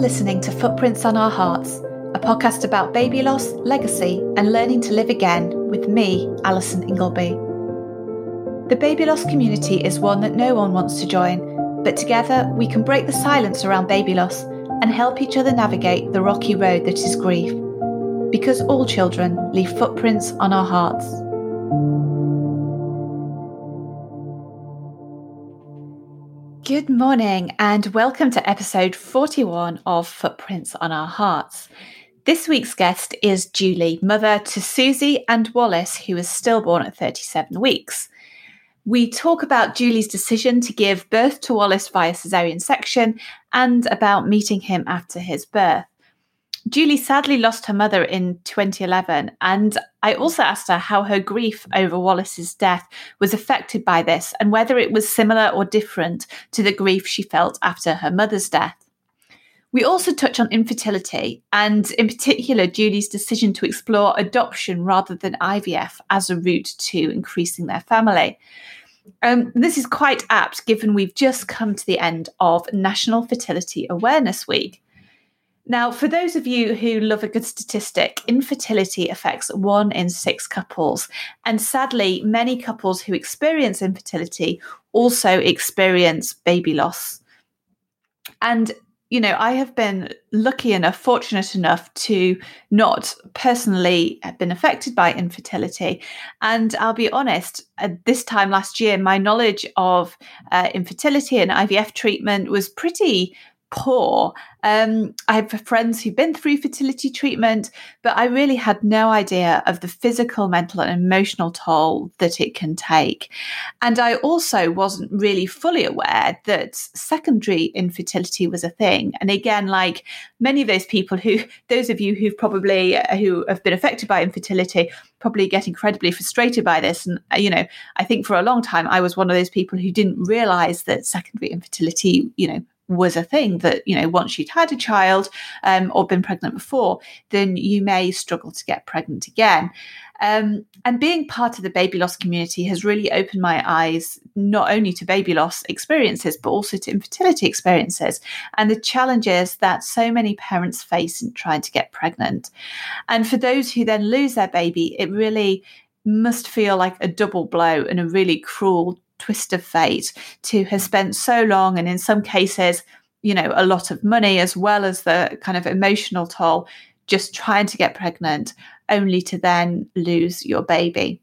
listening to Footprints on Our Hearts, a podcast about baby loss, legacy, and learning to live again with me, Alison Ingleby. The baby loss community is one that no one wants to join, but together we can break the silence around baby loss and help each other navigate the rocky road that is grief. Because all children leave footprints on our hearts. Good morning, and welcome to episode 41 of Footprints on Our Hearts. This week's guest is Julie, mother to Susie and Wallace, who was stillborn at 37 weeks. We talk about Julie's decision to give birth to Wallace via caesarean section and about meeting him after his birth. Julie sadly lost her mother in 2011, and I also asked her how her grief over Wallace's death was affected by this and whether it was similar or different to the grief she felt after her mother's death. We also touch on infertility and, in particular, Julie's decision to explore adoption rather than IVF as a route to increasing their family. Um, this is quite apt given we've just come to the end of National Fertility Awareness Week. Now, for those of you who love a good statistic, infertility affects one in six couples. And sadly, many couples who experience infertility also experience baby loss. And you know, I have been lucky enough, fortunate enough to not personally have been affected by infertility. And I'll be honest, at this time last year, my knowledge of uh, infertility and IVF treatment was pretty poor. Um, I have friends who've been through fertility treatment, but I really had no idea of the physical, mental, and emotional toll that it can take. And I also wasn't really fully aware that secondary infertility was a thing. And again, like many of those people who, those of you who've probably uh, who have been affected by infertility, probably get incredibly frustrated by this. And uh, you know, I think for a long time I was one of those people who didn't realize that secondary infertility, you know, was a thing that you know once you'd had a child um, or been pregnant before then you may struggle to get pregnant again. Um, and being part of the baby loss community has really opened my eyes not only to baby loss experiences but also to infertility experiences and the challenges that so many parents face in trying to get pregnant. And for those who then lose their baby it really must feel like a double blow and a really cruel twist of fate to have spent so long and in some cases you know a lot of money as well as the kind of emotional toll just trying to get pregnant only to then lose your baby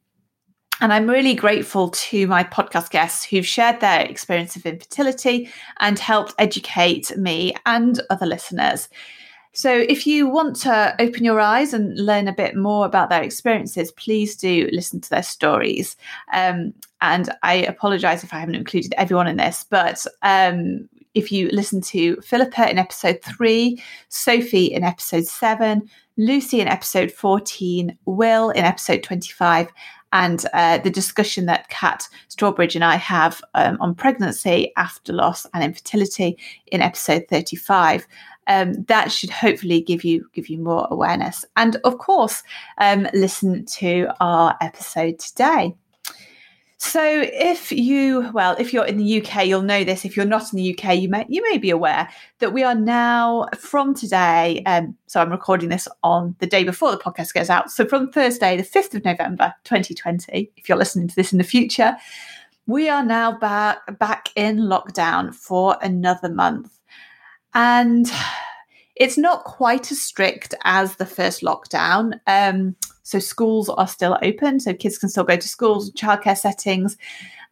and I'm really grateful to my podcast guests who've shared their experience of infertility and helped educate me and other listeners. So, if you want to open your eyes and learn a bit more about their experiences, please do listen to their stories. Um, and I apologize if I haven't included everyone in this, but um, if you listen to Philippa in episode three, Sophie in episode seven, Lucy in episode 14, Will in episode 25, and uh, the discussion that Kat Strawbridge and I have um, on pregnancy, after loss, and infertility in episode 35 um, that should hopefully give you give you more awareness. And of course, um, listen to our episode today. So, if you well, if you're in the UK, you'll know this. If you're not in the UK, you may you may be aware that we are now from today. Um, so I'm recording this on the day before the podcast goes out. So from Thursday, the fifth of November, 2020. If you're listening to this in the future, we are now back back in lockdown for another month. And it's not quite as strict as the first lockdown. Um, so schools are still open, so kids can still go to schools, and childcare settings,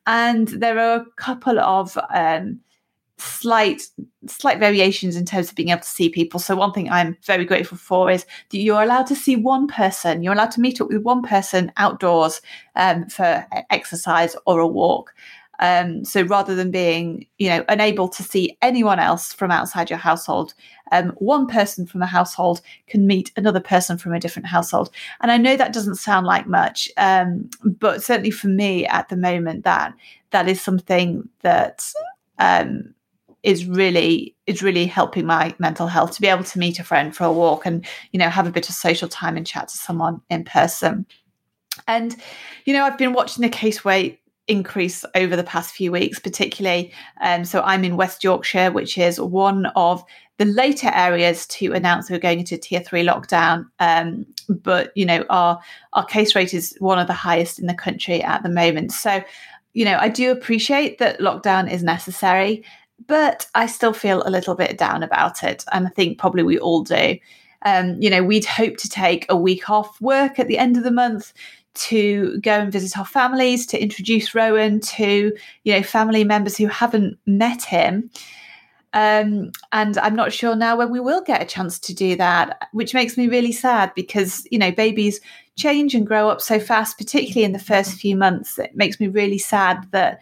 and there are a couple of um, slight slight variations in terms of being able to see people. So one thing I'm very grateful for is that you're allowed to see one person. You're allowed to meet up with one person outdoors um, for exercise or a walk. Um, so rather than being, you know, unable to see anyone else from outside your household, um, one person from a household can meet another person from a different household. And I know that doesn't sound like much, um, but certainly for me at the moment, that that is something that um, is really is really helping my mental health to be able to meet a friend for a walk and you know have a bit of social time and chat to someone in person. And you know, I've been watching the case weight increase over the past few weeks, particularly. Um, so I'm in West Yorkshire, which is one of the later areas to announce we're going into tier three lockdown. Um, but you know, our our case rate is one of the highest in the country at the moment. So, you know, I do appreciate that lockdown is necessary, but I still feel a little bit down about it, and I think probably we all do. Um, you know, we'd hope to take a week off work at the end of the month to go and visit our families, to introduce Rowan to, you know, family members who haven't met him. Um, and I'm not sure now when we will get a chance to do that, which makes me really sad because, you know, babies change and grow up so fast, particularly in the first few months. It makes me really sad that,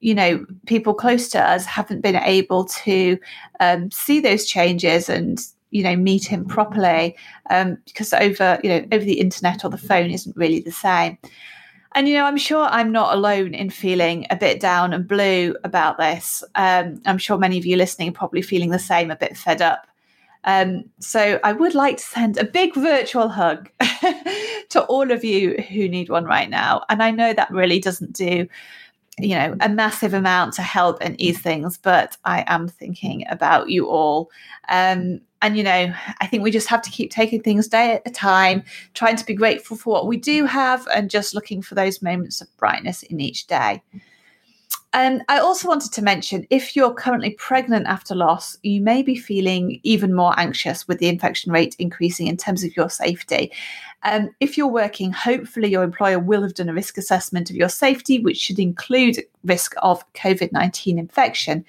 you know, people close to us haven't been able to um, see those changes and you know meet him properly um, because over you know over the internet or the phone isn't really the same. And you know i'm sure i'm not alone in feeling a bit down and blue about this. Um, i'm sure many of you listening are probably feeling the same a bit fed up. Um, so i would like to send a big virtual hug to all of you who need one right now. And i know that really doesn't do you know a massive amount to help and ease things but i am thinking about you all. Um, and you know i think we just have to keep taking things day at a time trying to be grateful for what we do have and just looking for those moments of brightness in each day. And I also wanted to mention if you're currently pregnant after loss, you may be feeling even more anxious with the infection rate increasing in terms of your safety. Um, if you're working, hopefully your employer will have done a risk assessment of your safety, which should include risk of COVID 19 infection.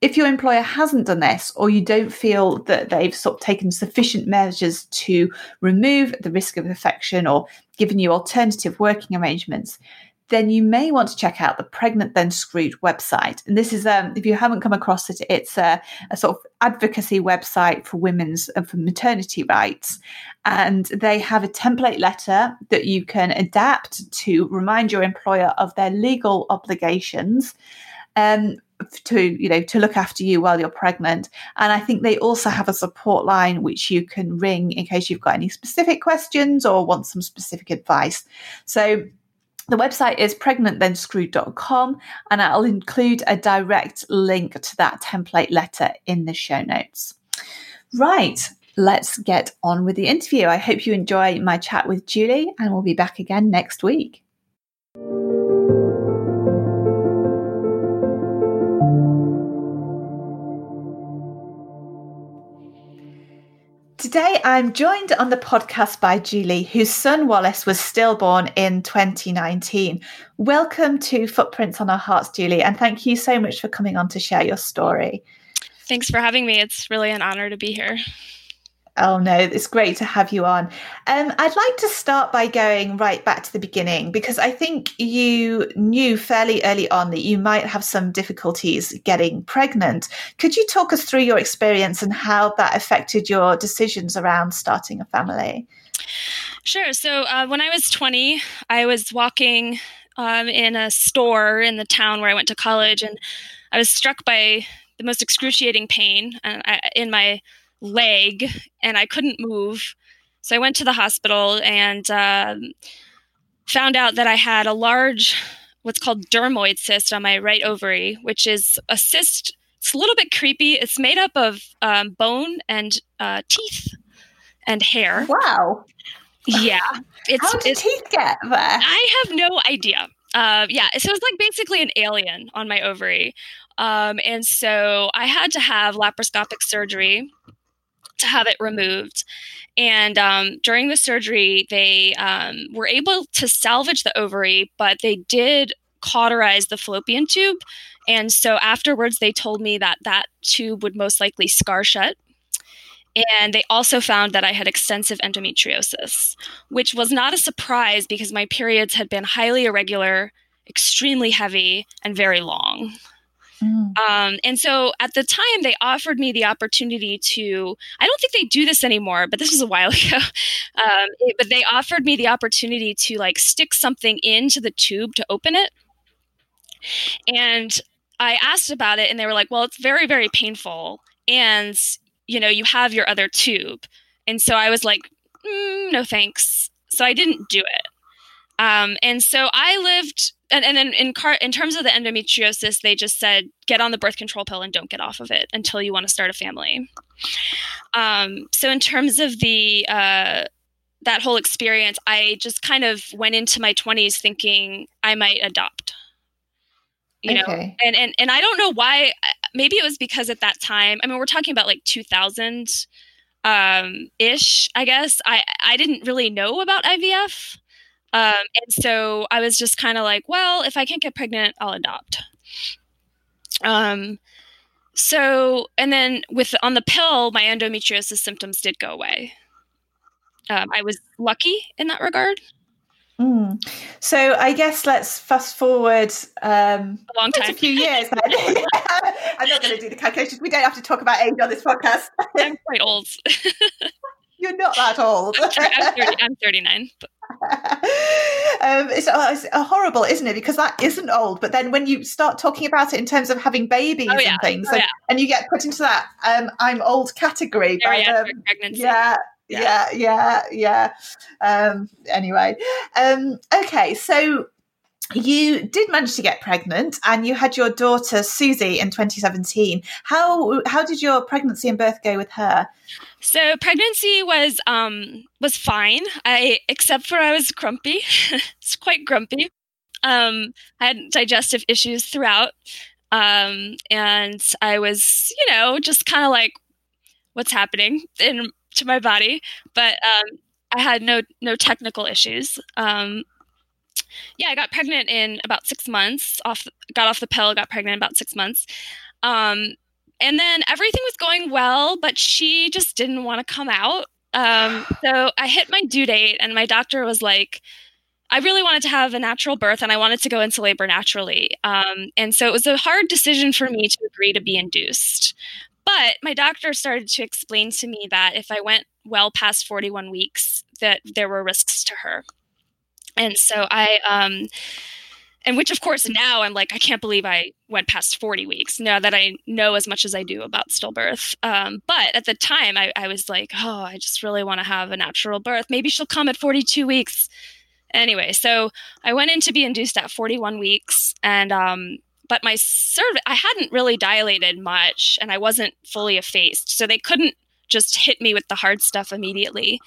If your employer hasn't done this, or you don't feel that they've sort of taken sufficient measures to remove the risk of infection or given you alternative working arrangements, then you may want to check out the Pregnant Then Screwed website. And this is, um, if you haven't come across it, it's a, a, sort of advocacy website for women's and for maternity rights. And they have a template letter that you can adapt to remind your employer of their legal obligations. Um, to you know to look after you while you're pregnant and i think they also have a support line which you can ring in case you've got any specific questions or want some specific advice so the website is pregnantthenscrewed.com, and I'll include a direct link to that template letter in the show notes. Right, let's get on with the interview. I hope you enjoy my chat with Julie, and we'll be back again next week. Today, I'm joined on the podcast by Julie, whose son Wallace was stillborn in 2019. Welcome to Footprints on Our Hearts, Julie, and thank you so much for coming on to share your story. Thanks for having me. It's really an honor to be here. Oh no, it's great to have you on. Um, I'd like to start by going right back to the beginning because I think you knew fairly early on that you might have some difficulties getting pregnant. Could you talk us through your experience and how that affected your decisions around starting a family? Sure. So uh, when I was 20, I was walking um, in a store in the town where I went to college, and I was struck by the most excruciating pain in my leg and I couldn't move. So I went to the hospital and um, found out that I had a large, what's called dermoid cyst on my right ovary, which is a cyst. It's a little bit creepy. It's made up of um, bone and uh, teeth and hair. Wow. Yeah. It's, How did it's, teeth get there? I have no idea. Uh, yeah, so it's like basically an alien on my ovary. Um, and so I had to have laparoscopic surgery to have it removed. And um, during the surgery, they um, were able to salvage the ovary, but they did cauterize the fallopian tube. And so afterwards, they told me that that tube would most likely scar shut. And they also found that I had extensive endometriosis, which was not a surprise because my periods had been highly irregular, extremely heavy, and very long. Mm. Um, and so at the time, they offered me the opportunity to, I don't think they do this anymore, but this was a while ago. Um, it, but they offered me the opportunity to like stick something into the tube to open it. And I asked about it, and they were like, well, it's very, very painful. And, you know, you have your other tube. And so I was like, mm, no thanks. So I didn't do it. Um, and so I lived and, and then in car in terms of the endometriosis, they just said get on the birth control pill and don't get off of it until you want to start a family. Um, so in terms of the uh, that whole experience, I just kind of went into my twenties thinking I might adopt. You okay. know, and, and and I don't know why. Maybe it was because at that time, I mean, we're talking about like 2000 um, ish, I guess. I I didn't really know about IVF. Um, and so I was just kind of like, well, if I can't get pregnant, I'll adopt. Um, so, and then with on the pill, my endometriosis symptoms did go away. Um, I was lucky in that regard. Mm. So I guess let's fast forward um, a long time, a few years. I'm not going to do the calculations. We don't have to talk about age on this podcast. I'm quite old. You're not that old. I'm, 30, I'm 39. But. um, it's, uh, it's, horrible, isn't it? Because that isn't old. But then when you start talking about it in terms of having babies oh, yeah. and things, oh, and, yeah. and, you get put into that um, I'm old category. By, um, pregnancy. Yeah, yeah, yeah, yeah. Um, anyway, um, okay, so you did manage to get pregnant and you had your daughter Susie in 2017. How how did your pregnancy and birth go with her? So pregnancy was um was fine. I except for I was grumpy. it's quite grumpy. Um I had digestive issues throughout. Um and I was, you know, just kind of like what's happening in to my body, but um I had no no technical issues. Um yeah, I got pregnant in about six months. Off, got off the pill, got pregnant about six months. Um, and then everything was going well, but she just didn't want to come out. Um, so I hit my due date, and my doctor was like, I really wanted to have a natural birth and I wanted to go into labor naturally. Um, and so it was a hard decision for me to agree to be induced. But my doctor started to explain to me that if I went well past 41 weeks, that there were risks to her. And so I, um, and which of course now I'm like, I can't believe I went past 40 weeks now that I know as much as I do about stillbirth. Um, but at the time I, I was like, oh, I just really want to have a natural birth. Maybe she'll come at 42 weeks. Anyway, so I went in to be induced at 41 weeks and, um, but my cervix, I hadn't really dilated much and I wasn't fully effaced. So they couldn't just hit me with the hard stuff immediately.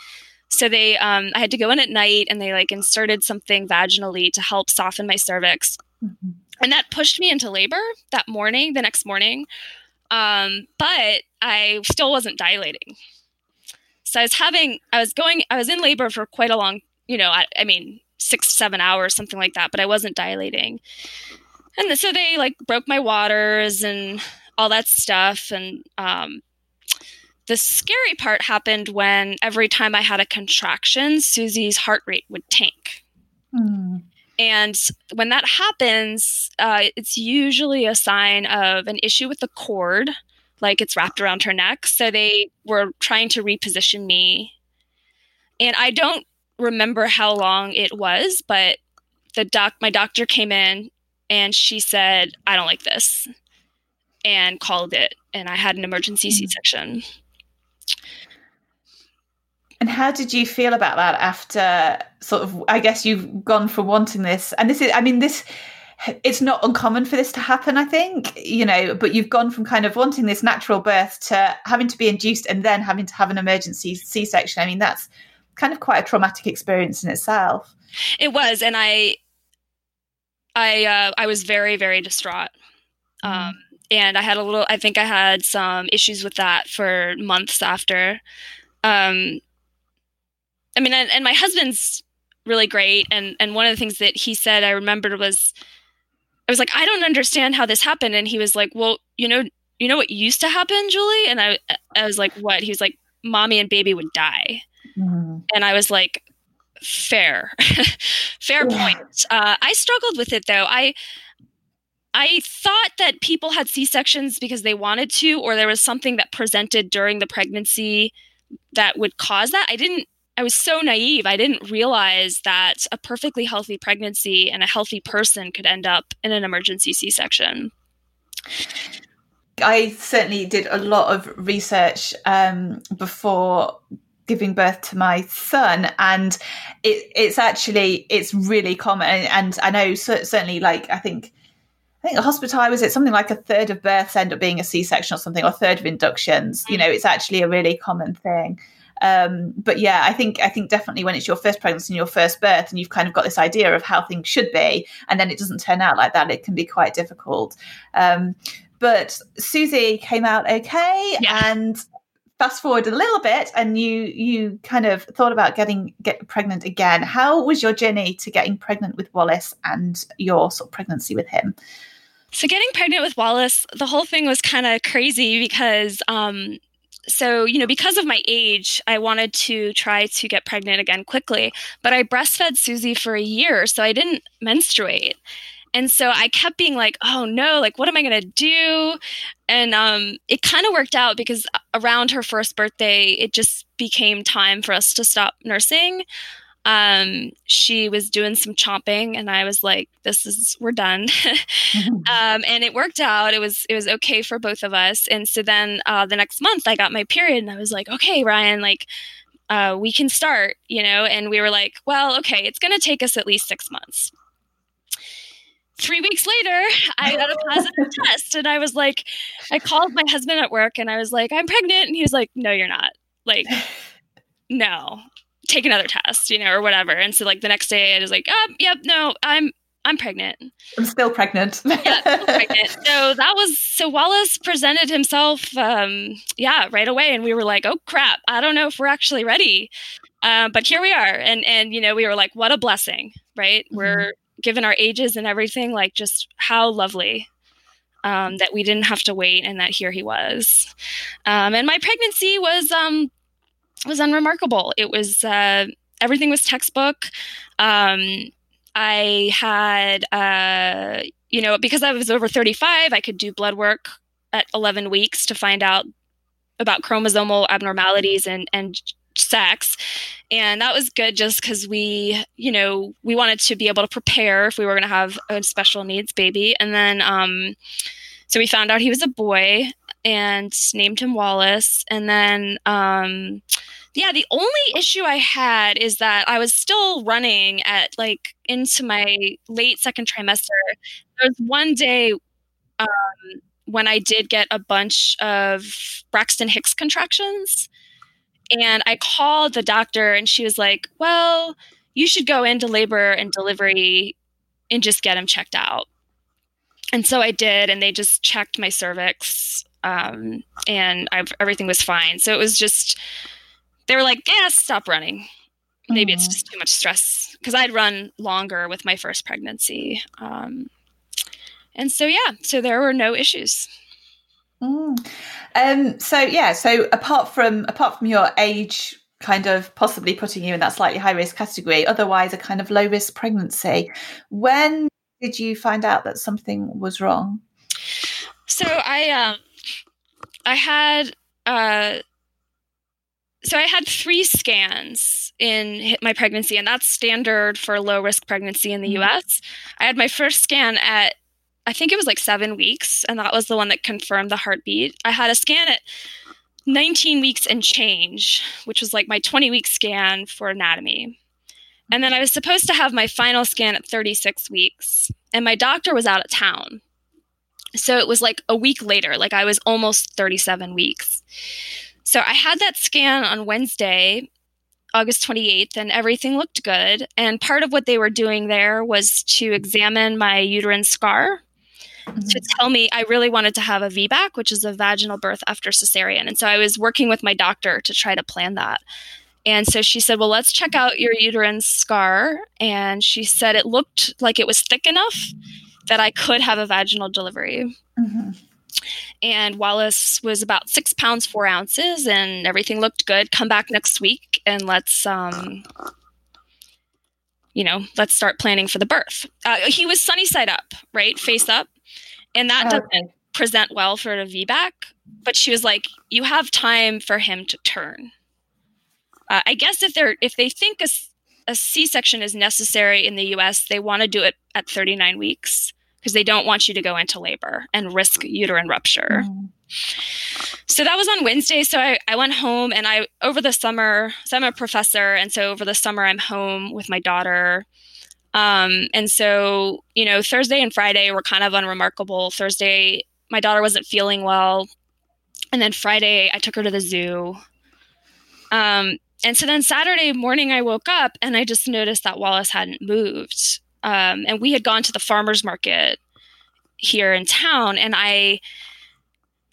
So they, um, I had to go in at night and they like inserted something vaginally to help soften my cervix. Mm-hmm. And that pushed me into labor that morning, the next morning. Um, but I still wasn't dilating. So I was having, I was going, I was in labor for quite a long, you know, I, I mean, six, seven hours, something like that, but I wasn't dilating. And so they like broke my waters and all that stuff. And um, the scary part happened when every time I had a contraction, Susie's heart rate would tank. Mm. And when that happens, uh, it's usually a sign of an issue with the cord, like it's wrapped around her neck. So they were trying to reposition me. And I don't remember how long it was, but the doc, my doctor came in and she said, "I don't like this," and called it. And I had an emergency hmm. C-section. And how did you feel about that after sort of, I guess you've gone from wanting this, and this is, I mean, this, it's not uncommon for this to happen, I think, you know, but you've gone from kind of wanting this natural birth to having to be induced and then having to have an emergency C section. I mean, that's kind of quite a traumatic experience in itself. It was. And I, I, uh, I was very, very distraught. Mm. Um, and I had a little. I think I had some issues with that for months after. Um, I mean, and, and my husband's really great, and and one of the things that he said I remembered was, I was like, I don't understand how this happened, and he was like, Well, you know, you know what used to happen, Julie, and I I was like, What? He was like, Mommy and baby would die, mm-hmm. and I was like, Fair, fair yeah. point. Uh, I struggled with it though. I I thought that people had C sections because they wanted to, or there was something that presented during the pregnancy that would cause that. I didn't, I was so naive. I didn't realize that a perfectly healthy pregnancy and a healthy person could end up in an emergency C section. I certainly did a lot of research um, before giving birth to my son and it, it's actually it's really common and i know certainly like i think I think the hospital was it something like a third of births end up being a C-section or something, or a third of inductions. You know, it's actually a really common thing. Um, but yeah, I think I think definitely when it's your first pregnancy and your first birth, and you've kind of got this idea of how things should be, and then it doesn't turn out like that, it can be quite difficult. Um, but Susie came out okay, yeah. and fast forward a little bit and you you kind of thought about getting get pregnant again how was your journey to getting pregnant with wallace and your sort of pregnancy with him so getting pregnant with wallace the whole thing was kind of crazy because um so you know because of my age i wanted to try to get pregnant again quickly but i breastfed susie for a year so i didn't menstruate and so I kept being like, oh no, like, what am I going to do? And um, it kind of worked out because around her first birthday, it just became time for us to stop nursing. Um, she was doing some chomping, and I was like, "This is we're done." um, and it worked out. It was it was okay for both of us. And so then uh, the next month, I got my period, and I was like, "Okay, Ryan, like." Uh, we can start, you know, and we were like, well, okay, it's going to take us at least six months three weeks later, I got a positive test. And I was like, I called my husband at work and I was like, I'm pregnant. And he was like, No, you're not. Like, no, take another test, you know, or whatever. And so, like, the next day, I was like, oh, Yep, no, I'm. I'm pregnant. I'm still pregnant. yeah, still pregnant. So that was so Wallace presented himself, um, yeah, right away, and we were like, "Oh crap! I don't know if we're actually ready." Uh, but here we are, and and you know, we were like, "What a blessing!" Right? Mm-hmm. We're given our ages and everything, like just how lovely um, that we didn't have to wait and that here he was. Um, and my pregnancy was um, was unremarkable. It was uh, everything was textbook. Um, I had uh, you know because I was over thirty five, I could do blood work at eleven weeks to find out about chromosomal abnormalities and and sex and that was good just because we you know we wanted to be able to prepare if we were going to have a special needs baby and then um so we found out he was a boy and named him wallace. And then um yeah the only issue i had is that i was still running at like into my late second trimester. There was one day um, when i did get a bunch of braxton hicks contractions and I called the doctor, and she was like, Well, you should go into labor and delivery and just get him checked out. And so I did, and they just checked my cervix, um, and I've, everything was fine. So it was just, they were like, Yeah, stop running. Maybe mm-hmm. it's just too much stress because I'd run longer with my first pregnancy. Um, and so, yeah, so there were no issues. Mm. Um, so yeah, so apart from apart from your age kind of possibly putting you in that slightly high risk category, otherwise a kind of low risk pregnancy, when did you find out that something was wrong? So I um I had uh so I had three scans in my pregnancy, and that's standard for low risk pregnancy in the mm-hmm. US. I had my first scan at I think it was like seven weeks, and that was the one that confirmed the heartbeat. I had a scan at 19 weeks and change, which was like my 20 week scan for anatomy. And then I was supposed to have my final scan at 36 weeks, and my doctor was out of town. So it was like a week later, like I was almost 37 weeks. So I had that scan on Wednesday, August 28th, and everything looked good. And part of what they were doing there was to examine my uterine scar mm-hmm. to tell me I really wanted to have a VBAC, which is a vaginal birth after cesarean. And so I was working with my doctor to try to plan that. And so she said, Well, let's check out your uterine scar. And she said it looked like it was thick enough that I could have a vaginal delivery. Mm-hmm. And Wallace was about six pounds, four ounces, and everything looked good. Come back next week and let's, um, you know, let's start planning for the birth. Uh, he was sunny side up, right? Face up and that oh, doesn't present well for a VBAC. But she was like, "You have time for him to turn." Uh, I guess if they're if they think a, a C-section is necessary in the U.S., they want to do it at 39 weeks because they don't want you to go into labor and risk uterine rupture. Mm. So that was on Wednesday. So I, I went home and I, over the summer, so I'm a professor. And so over the summer, I'm home with my daughter. Um, and so, you know, Thursday and Friday were kind of unremarkable. Thursday, my daughter wasn't feeling well. And then Friday, I took her to the zoo. Um, and so then Saturday morning, I woke up and I just noticed that Wallace hadn't moved. Um, and we had gone to the farmer's market here in town. And I,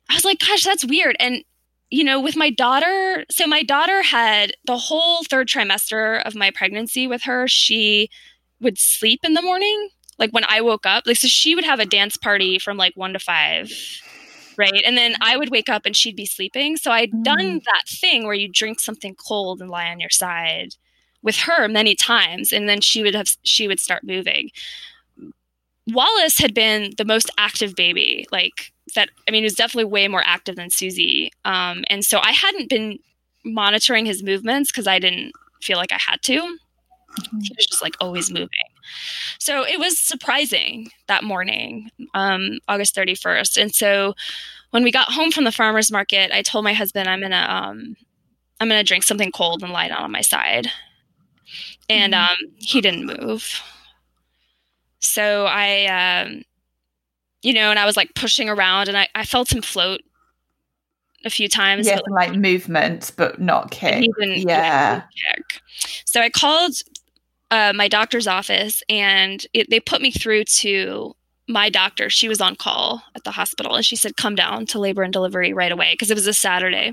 I was like, gosh, that's weird. And, you know, with my daughter, so my daughter had the whole third trimester of my pregnancy with her, she would sleep in the morning. Like when I woke up, like, so she would have a dance party from like one to five right? And then I would wake up and she'd be sleeping. So I'd mm. done that thing where you drink something cold and lie on your side with her many times, and then she would have she would start moving. Wallace had been the most active baby, like that. I mean, he was definitely way more active than Susie, um, and so I hadn't been monitoring his movements because I didn't feel like I had to. He was just like always moving. So it was surprising that morning, um, August 31st. And so when we got home from the farmer's market, I told my husband I'm gonna um, I'm gonna drink something cold and lie down on my side. And mm-hmm. um, he didn't move. So I um, you know, and I was like pushing around and I, I felt him float a few times. Yeah, like, like movement, but not kick. yeah. yeah kick. So I called uh, my doctor's office and it, they put me through to my doctor. She was on call at the hospital and she said, come down to labor and delivery right away because it was a Saturday.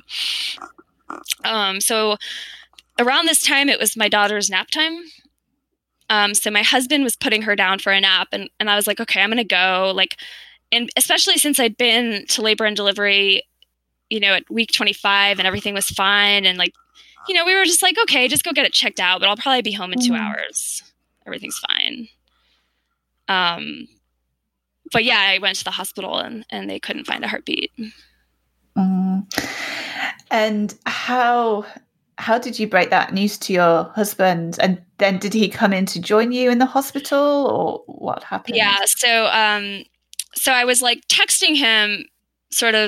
Um, so around this time, it was my daughter's nap time. Um, so my husband was putting her down for a nap and, and I was like, okay, I'm going to go. Like, and especially since I'd been to labor and delivery, you know, at week 25 and everything was fine. And like you know, we were just like, okay, just go get it checked out, but I'll probably be home in two mm. hours. Everything's fine. Um, but yeah, I went to the hospital and, and they couldn't find a heartbeat. Mm. And how how did you break that news to your husband? And then did he come in to join you in the hospital, or what happened? Yeah, so um, so I was like texting him, sort of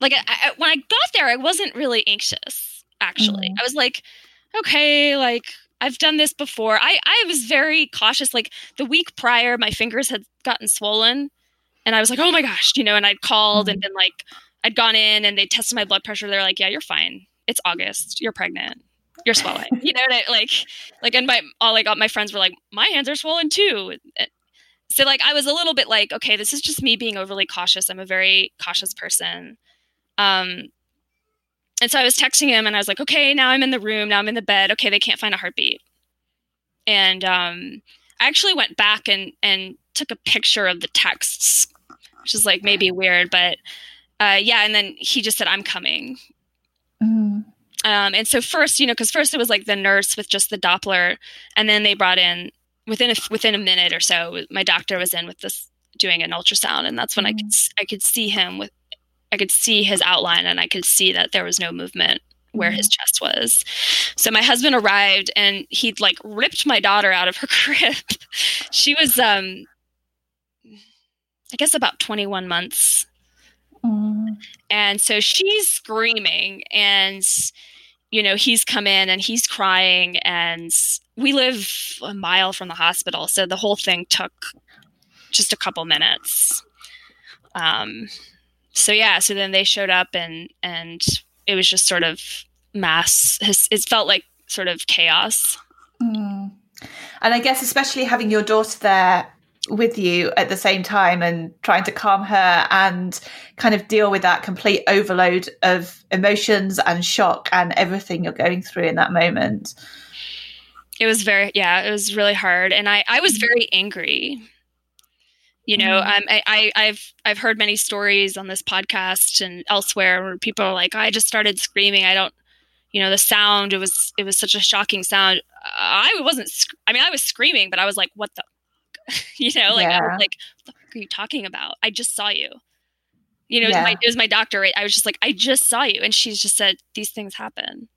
like I, I, when I got there, I wasn't really anxious actually. Mm-hmm. I was like, okay, like I've done this before. I I was very cautious. Like the week prior, my fingers had gotten swollen, and I was like, oh my gosh, you know. And I'd called mm-hmm. and been like, I'd gone in and they tested my blood pressure. They're like, yeah, you're fine. It's August. You're pregnant. You're swelling. you know, what I, like like and my all like all my friends were like, my hands are swollen too. So like I was a little bit like, okay, this is just me being overly cautious. I'm a very cautious person. Um, and so I was texting him and I was like, okay, now I'm in the room. Now I'm in the bed. Okay, they can't find a heartbeat. And um, I actually went back and, and took a picture of the texts, which is like maybe weird, but uh, yeah. And then he just said, I'm coming. Mm-hmm. Um, and so first, you know, because first it was like the nurse with just the Doppler, and then they brought in within a, within a minute or so, my doctor was in with this doing an ultrasound, and that's when mm-hmm. I could I could see him with I could see his outline and I could see that there was no movement where his mm-hmm. chest was. So my husband arrived and he'd like ripped my daughter out of her crib. she was um I guess about 21 months. Mm. And so she's screaming and you know, he's come in and he's crying and we live a mile from the hospital, so the whole thing took just a couple minutes. Um so yeah, so then they showed up and and it was just sort of mass. It felt like sort of chaos. Mm. And I guess especially having your daughter there with you at the same time and trying to calm her and kind of deal with that complete overload of emotions and shock and everything you're going through in that moment. It was very yeah, it was really hard. And I I was very angry. You know mm-hmm. um, I, I have i've heard many stories on this podcast and elsewhere where people are like i just started screaming. I don't you know the sound it was it was such a shocking sound. I wasn't i mean i was screaming but i was like what the you know like yeah. i was like what the fuck are you talking about i just saw you you know yeah. it, was my, it was my doctor right? i was just like i just saw you and she's just said these things happen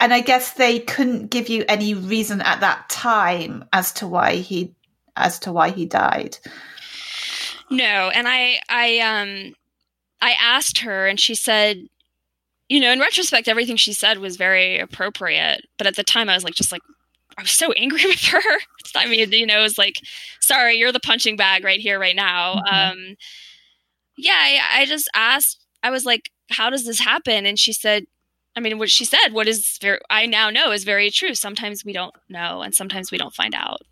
and i guess they couldn't give you any reason at that time as to why he as to why he died. No, and I I um I asked her and she said you know, in retrospect everything she said was very appropriate, but at the time I was like just like I was so angry with her. I mean, you know, it was like, sorry, you're the punching bag right here, right now. Mm-hmm. Um, yeah, I, I just asked, I was like, how does this happen? And she said, I mean, what she said, what is very, I now know is very true. Sometimes we don't know, and sometimes we don't find out.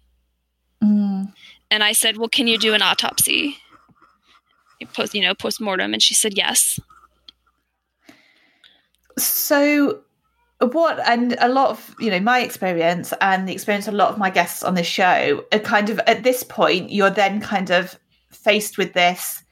Mm. And I said, well, can you do an autopsy? Post, you know, post mortem, and she said yes. So, what and a lot of you know my experience and the experience of a lot of my guests on this show are kind of at this point you're then kind of faced with this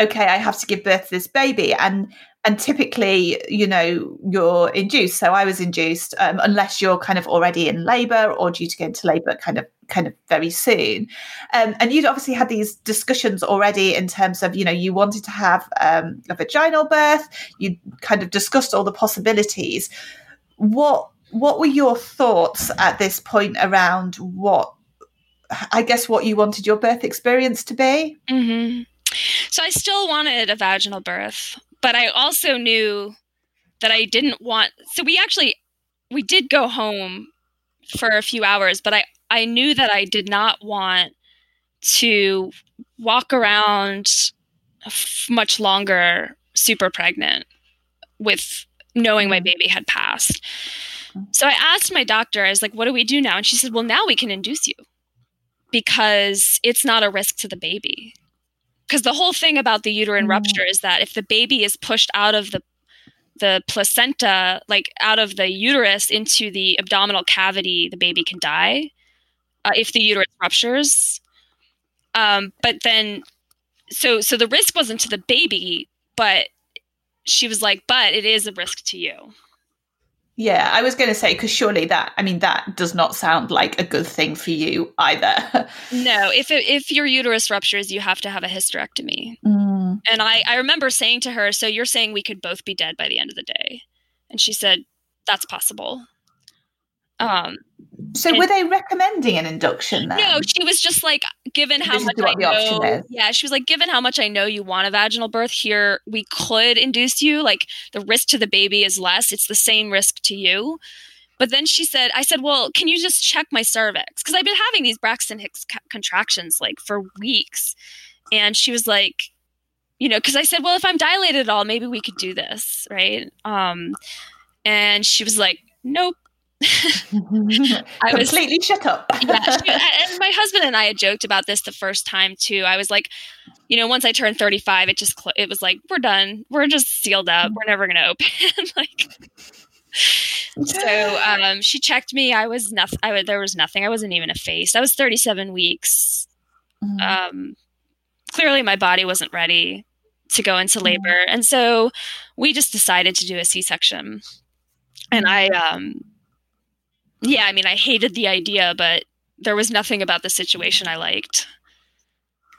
okay i have to give birth to this baby and and typically you know you're induced. So i was induced um, unless you're kind of already in labor or due to go into labor kind of kind of very soon. Um, and you'd obviously had these discussions already in terms of you know you wanted to have um, a vaginal birth. You kind of discussed all the possibilities what what were your thoughts at this point around what I guess what you wanted your birth experience to be? Mm-hmm. So I still wanted a vaginal birth, but I also knew that I didn't want. So we actually we did go home for a few hours, but I I knew that I did not want to walk around much longer super pregnant with knowing my mm-hmm. baby had passed. So I asked my doctor, I was like, what do we do now? And she said, well, now we can induce you because it's not a risk to the baby. Because the whole thing about the uterine mm. rupture is that if the baby is pushed out of the the placenta, like out of the uterus into the abdominal cavity, the baby can die uh, if the uterus ruptures. Um, but then, so so the risk wasn't to the baby, but she was like, but it is a risk to you. Yeah, I was going to say because surely that I mean that does not sound like a good thing for you either. no, if it, if your uterus ruptures, you have to have a hysterectomy. Mm. And I I remember saying to her, "So you're saying we could both be dead by the end of the day?" And she said, "That's possible." Um, so and, were they recommending an induction then? No, she was just like, given how much I know, yeah, she was like, given how much I know you want a vaginal birth here, we could induce you. Like the risk to the baby is less; it's the same risk to you. But then she said, I said, well, can you just check my cervix? Because I've been having these Braxton Hicks contractions like for weeks, and she was like, you know, because I said, well, if I'm dilated at all, maybe we could do this, right? Um, and she was like, nope I was completely shut up. yeah, and my husband and I had joked about this the first time too. I was like, you know, once I turned 35, it just it was like we're done. We're just sealed up. We're never going to open. like so um, she checked me. I was nothing. I there was nothing. I wasn't even effaced. I was 37 weeks. Mm-hmm. Um, clearly, my body wasn't ready to go into mm-hmm. labor, mm-hmm. and so we just decided to do a C-section. And I um, yeah, I mean, I hated the idea, but there was nothing about the situation I liked.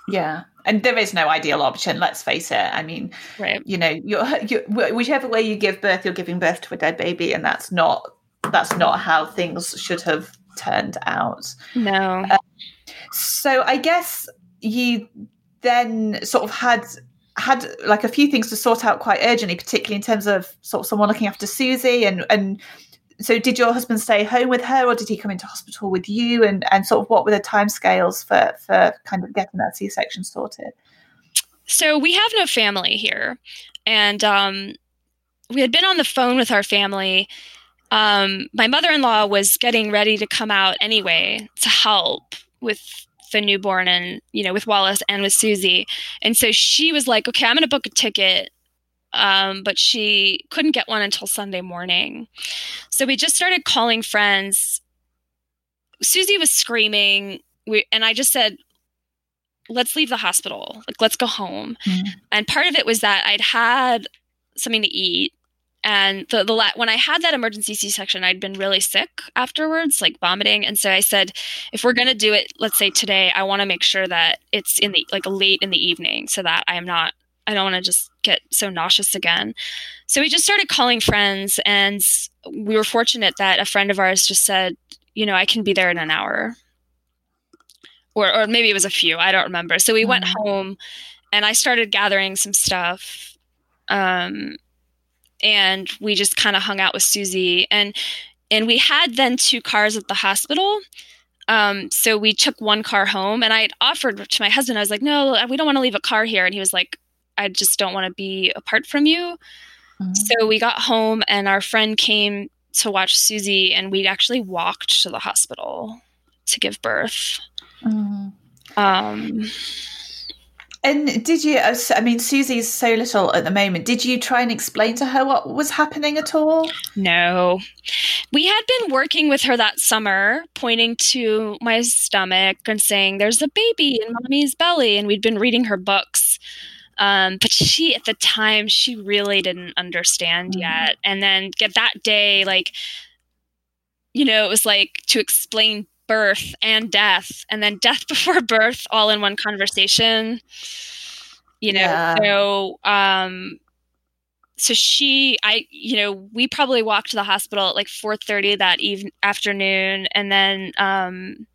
Yeah, and there is no ideal option. Let's face it. I mean, right. you know, you're, you're, whichever way you give birth, you're giving birth to a dead baby, and that's not that's not how things should have turned out. No. Uh, so I guess you then sort of had had like a few things to sort out quite urgently, particularly in terms of sort of someone looking after Susie and and so did your husband stay home with her or did he come into hospital with you? And and sort of what were the timescales for for kind of getting that c-section sorted? So we have no family here. And um, we had been on the phone with our family. Um, my mother-in-law was getting ready to come out anyway to help with the newborn and you know with wallace and with susie. And so she was like okay i'm going to book a ticket um, but she couldn't get one until Sunday morning. So we just started calling friends. Susie was screaming, we, and I just said, let's leave the hospital. Like, let's go home. Mm-hmm. And part of it was that I'd had something to eat. And the, the la- when I had that emergency C section, I'd been really sick afterwards, like vomiting. And so I said, if we're going to do it, let's say today, I want to make sure that it's in the like late in the evening so that I am not I don't want to just get so nauseous again. So we just started calling friends, and we were fortunate that a friend of ours just said, you know, I can be there in an hour. or or maybe it was a few. I don't remember. So we mm-hmm. went home, and I started gathering some stuff. Um, and we just kind of hung out with Susie and and we had then two cars at the hospital. Um, so we took one car home and I offered to my husband, I was like, no, we don't want to leave a car here. And he was like, I just don't want to be apart from you. Mm-hmm. So we got home and our friend came to watch Susie and we actually walked to the hospital to give birth. Mm-hmm. Um, and did you, uh, I mean, Susie's so little at the moment. Did you try and explain to her what was happening at all? No. We had been working with her that summer, pointing to my stomach and saying, there's a baby in mommy's belly. And we'd been reading her books. Um, but she, at the time, she really didn't understand mm-hmm. yet. And then get that day, like, you know, it was like to explain birth and death and then death before birth all in one conversation you know yeah. so um so she i you know we probably walked to the hospital at like 4.30 that even afternoon and then um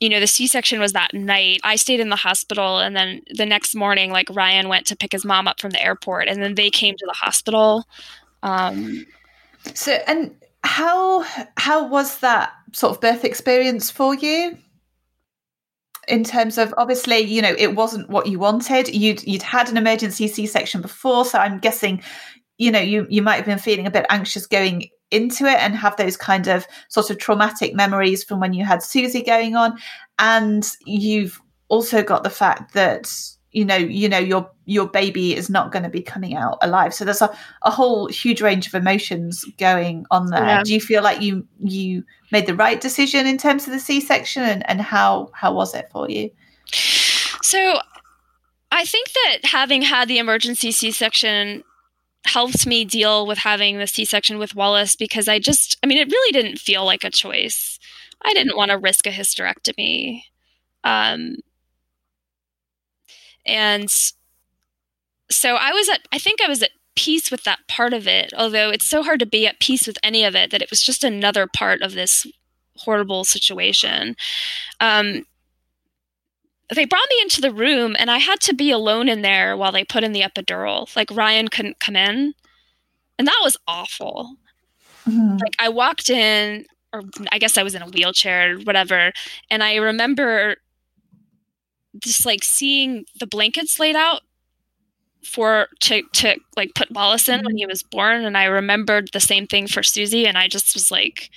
you know the c-section was that night i stayed in the hospital and then the next morning like ryan went to pick his mom up from the airport and then they came to the hospital um so and how how was that sort of birth experience for you? In terms of obviously, you know, it wasn't what you wanted. You'd you'd had an emergency C section before, so I'm guessing, you know, you you might have been feeling a bit anxious going into it and have those kind of sort of traumatic memories from when you had Susie going on, and you've also got the fact that you know you know your your baby is not going to be coming out alive. So there's a, a whole huge range of emotions going on there. Yeah. do you feel like you you made the right decision in terms of the c-section and, and how how was it for you? So i think that having had the emergency c-section helped me deal with having the c-section with wallace because i just i mean it really didn't feel like a choice i didn't want to risk a hysterectomy um, and so I was at, I think I was at peace with that part of it, although it's so hard to be at peace with any of it that it was just another part of this horrible situation. Um, they brought me into the room and I had to be alone in there while they put in the epidural. Like Ryan couldn't come in. And that was awful. Mm-hmm. Like I walked in, or I guess I was in a wheelchair or whatever, and I remember just like seeing the blankets laid out for to to like put Wallace in when he was born and I remembered the same thing for Susie and I just was like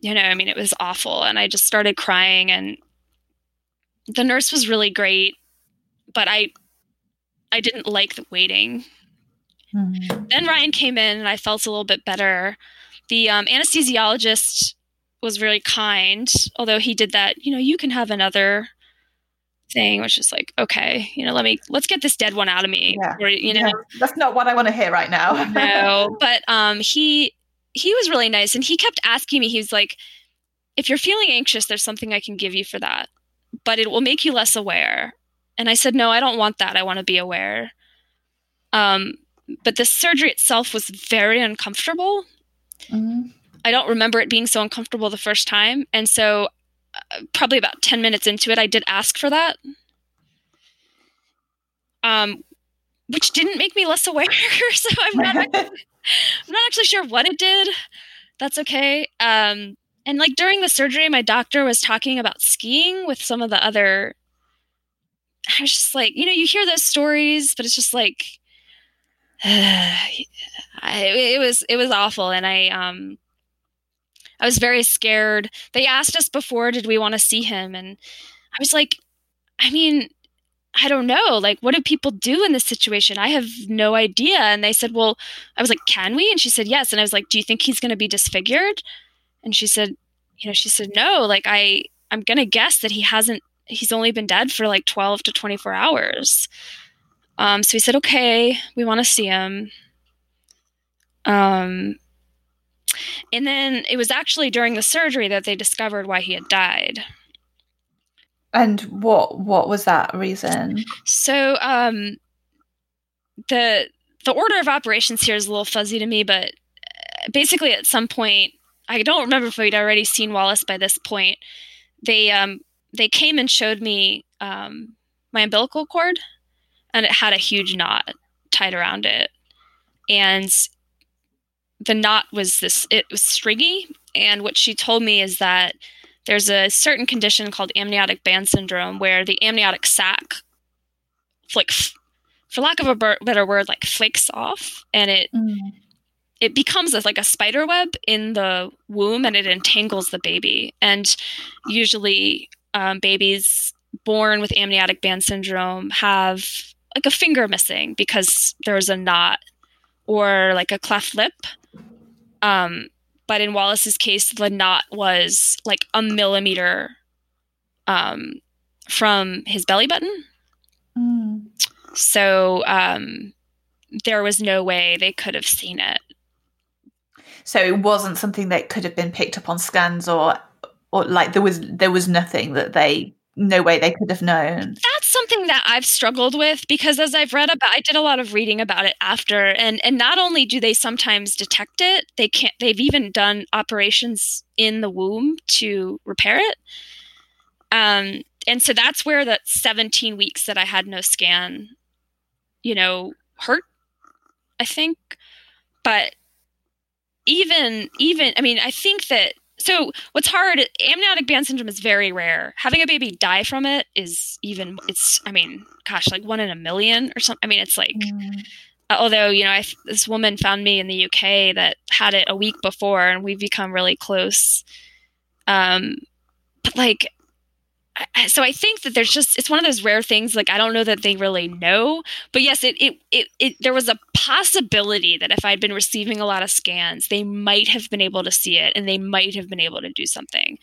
you know I mean it was awful and I just started crying and the nurse was really great but I I didn't like the waiting mm-hmm. then Ryan came in and I felt a little bit better the um, anesthesiologist was really kind although he did that you know you can have another thing, which is like, okay, you know, let me let's get this dead one out of me. Yeah. Or, you know, yeah. that's not what I want to hear right now. no, but um, he he was really nice, and he kept asking me. He was like, if you're feeling anxious, there's something I can give you for that, but it will make you less aware. And I said, no, I don't want that. I want to be aware. Um, but the surgery itself was very uncomfortable. Mm-hmm. I don't remember it being so uncomfortable the first time, and so probably about 10 minutes into it, I did ask for that. Um, which didn't make me less aware. so I'm not, I'm not actually sure what it did. That's okay. Um, and like during the surgery, my doctor was talking about skiing with some of the other. I was just like, you know, you hear those stories, but it's just like, I, it was it was awful, and I um I was very scared. They asked us before, did we want to see him? And I was like, I mean, I don't know. Like, what do people do in this situation? I have no idea. And they said, Well, I was like, Can we? And she said, Yes. And I was like, Do you think he's going to be disfigured? And she said, You know, she said, No. Like, I, I'm going to guess that he hasn't, he's only been dead for like 12 to 24 hours. Um, so he said, Okay, we want to see him. Um, and then it was actually during the surgery that they discovered why he had died. And what what was that reason? So um, the the order of operations here is a little fuzzy to me, but basically at some point, I don't remember if we'd already seen Wallace by this point. they um they came and showed me um my umbilical cord and it had a huge knot tied around it and the knot was this it was stringy and what she told me is that there's a certain condition called amniotic band syndrome where the amniotic sac like for lack of a better word like flakes off and it mm. It becomes a, like a spider web in the womb and it entangles the baby and usually um, babies born with amniotic band syndrome have like a finger missing because there's a knot or like a cleft lip um, but in Wallace's case, the knot was like a millimeter um, from his belly button. Mm. So um, there was no way they could have seen it. So it wasn't something that could have been picked up on scans, or or like there was there was nothing that they no way they could have known. That's something that I've struggled with because as I've read about I did a lot of reading about it after and and not only do they sometimes detect it, they can't they've even done operations in the womb to repair it. Um and so that's where that 17 weeks that I had no scan you know hurt I think but even even I mean I think that so what's hard amniotic band syndrome is very rare having a baby die from it is even it's i mean gosh like one in a million or something i mean it's like mm. uh, although you know I, this woman found me in the uk that had it a week before and we've become really close um but like so I think that there's just it's one of those rare things like I don't know that they really know but yes it it, it it there was a possibility that if I'd been receiving a lot of scans they might have been able to see it and they might have been able to do something.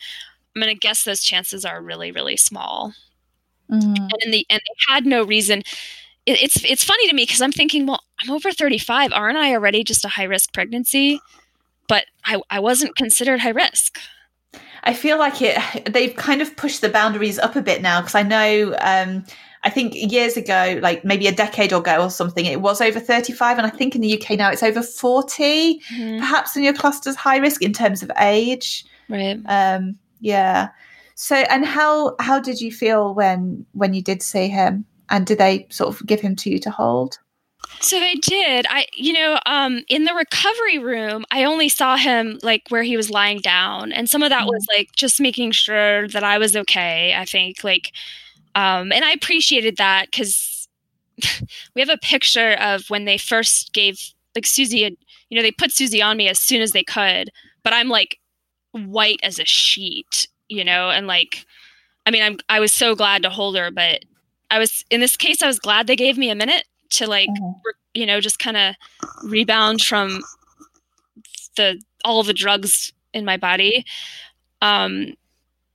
I'm going to guess those chances are really really small. Mm-hmm. and in the and they had no reason. It, it's it's funny to me because I'm thinking well I'm over 35 aren't I already just a high risk pregnancy? But I, I wasn't considered high risk I feel like it. They've kind of pushed the boundaries up a bit now because I know. Um, I think years ago, like maybe a decade ago or something, it was over 35. And I think in the UK now it's over 40, mm-hmm. perhaps in your clusters high risk in terms of age. Right. Um, yeah. So, and how, how did you feel when, when you did see him and did they sort of give him to you to hold? So they did. I, you know, um, in the recovery room, I only saw him like where he was lying down, and some of that was mm-hmm. like just making sure that I was okay. I think, like, um, and I appreciated that because we have a picture of when they first gave like Susie. Had, you know, they put Susie on me as soon as they could, but I'm like white as a sheet, you know, and like, I mean, I'm I was so glad to hold her, but I was in this case, I was glad they gave me a minute to like mm-hmm. you know just kind of rebound from the all the drugs in my body um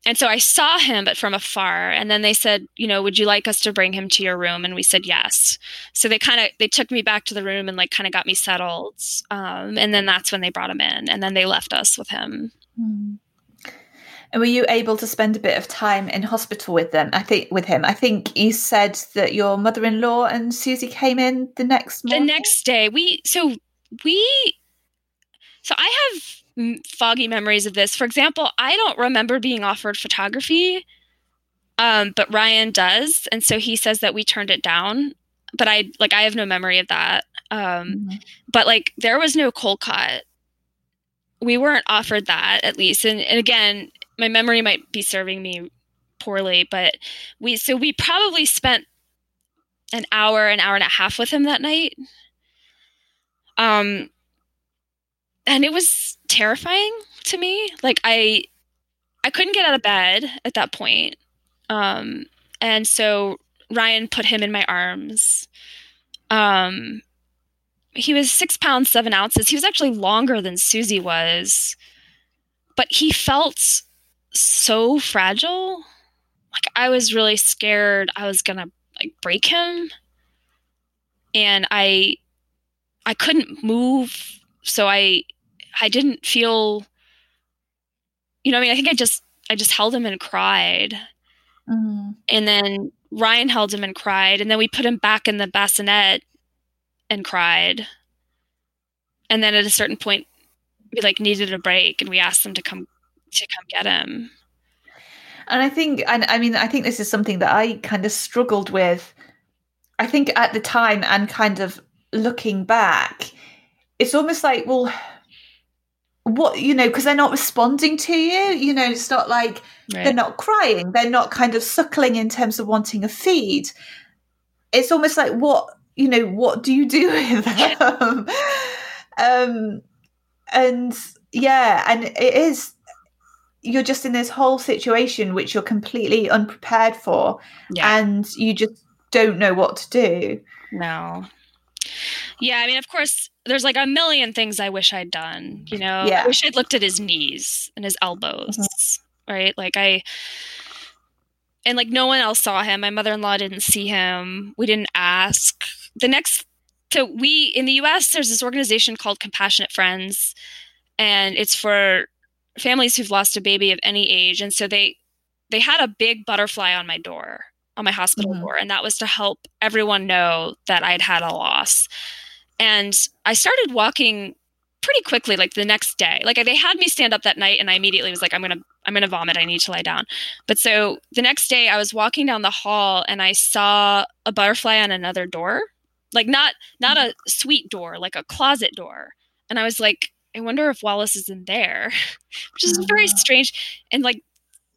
and so I saw him, but from afar. And then they said, you know, would you like us to bring him to your room? And we said yes. So they kind of they took me back to the room and like kind of got me settled. Um, and then that's when they brought him in, and then they left us with him. And were you able to spend a bit of time in hospital with them? I think with him. I think you said that your mother-in-law and Susie came in the next morning. The next day. We so we so I have foggy memories of this. For example, I don't remember being offered photography. Um, but Ryan does, and so he says that we turned it down. But I like I have no memory of that. Um, mm-hmm. but like there was no Cuddle Cot we weren't offered that at least and, and, again my memory might be serving me poorly, but we so we probably spent an hour, an hour and a half with him that night. Um and it was terrifying to me. Like I I couldn't get out of bed at that point. Um and so Ryan put him in my arms. Um he was six pounds seven ounces. He was actually longer than Susie was, but he felt so fragile. Like I was really scared I was going to like break him. And I I couldn't move, so I I didn't feel you know, I mean, I think I just I just held him and cried. Mm-hmm. And then Ryan held him and cried, and then we put him back in the bassinet and cried. And then at a certain point, we like needed a break, and we asked them to come to come get him. And I think, and I mean, I think this is something that I kind of struggled with. I think at the time, and kind of looking back, it's almost like, well, what you know, because they're not responding to you. You know, it's not like right. they're not crying, they're not kind of suckling in terms of wanting a feed. It's almost like what you know. What do you do with them? um, and yeah, and it is you're just in this whole situation which you're completely unprepared for yeah. and you just don't know what to do. No. Yeah i mean of course there's like a million things i wish i'd done you know? Yeah. i wish i'd looked at his knees and his elbows mm-hmm. right? Like i and like no one else saw him. My mother-in-law didn't see him. We didn't ask. The next so we in the us there's this organization called compassionate friends and it's for families who've lost a baby of any age and so they they had a big butterfly on my door on my hospital mm-hmm. door and that was to help everyone know that i'd had a loss. And i started walking pretty quickly like the next day. Like they had me stand up that night and i immediately was like i'm gonna i'm gonna vomit. I need to lie down. But so the next day i was walking down the hall and i saw a butterfly on another door. Like not not a suite door like a closet door. And i was like I wonder if Wallace is in there, which is very ah. strange. And like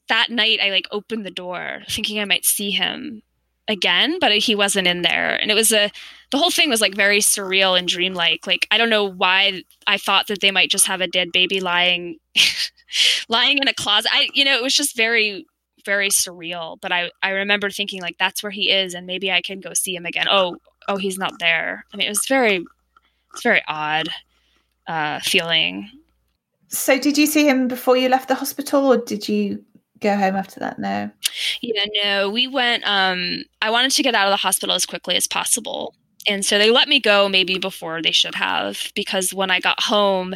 that night, I like opened the door thinking I might see him again, but he wasn't in there. And it was a, the whole thing was like very surreal and dreamlike. Like, I don't know why I thought that they might just have a dead baby lying, lying in a closet. I, you know, it was just very, very surreal. But I, I remember thinking like, that's where he is. And maybe I can go see him again. Oh, oh, he's not there. I mean, it was very, it's very odd uh, feeling. So, did you see him before you left the hospital, or did you go home after that? No. Yeah, no. We went. Um, I wanted to get out of the hospital as quickly as possible, and so they let me go maybe before they should have, because when I got home,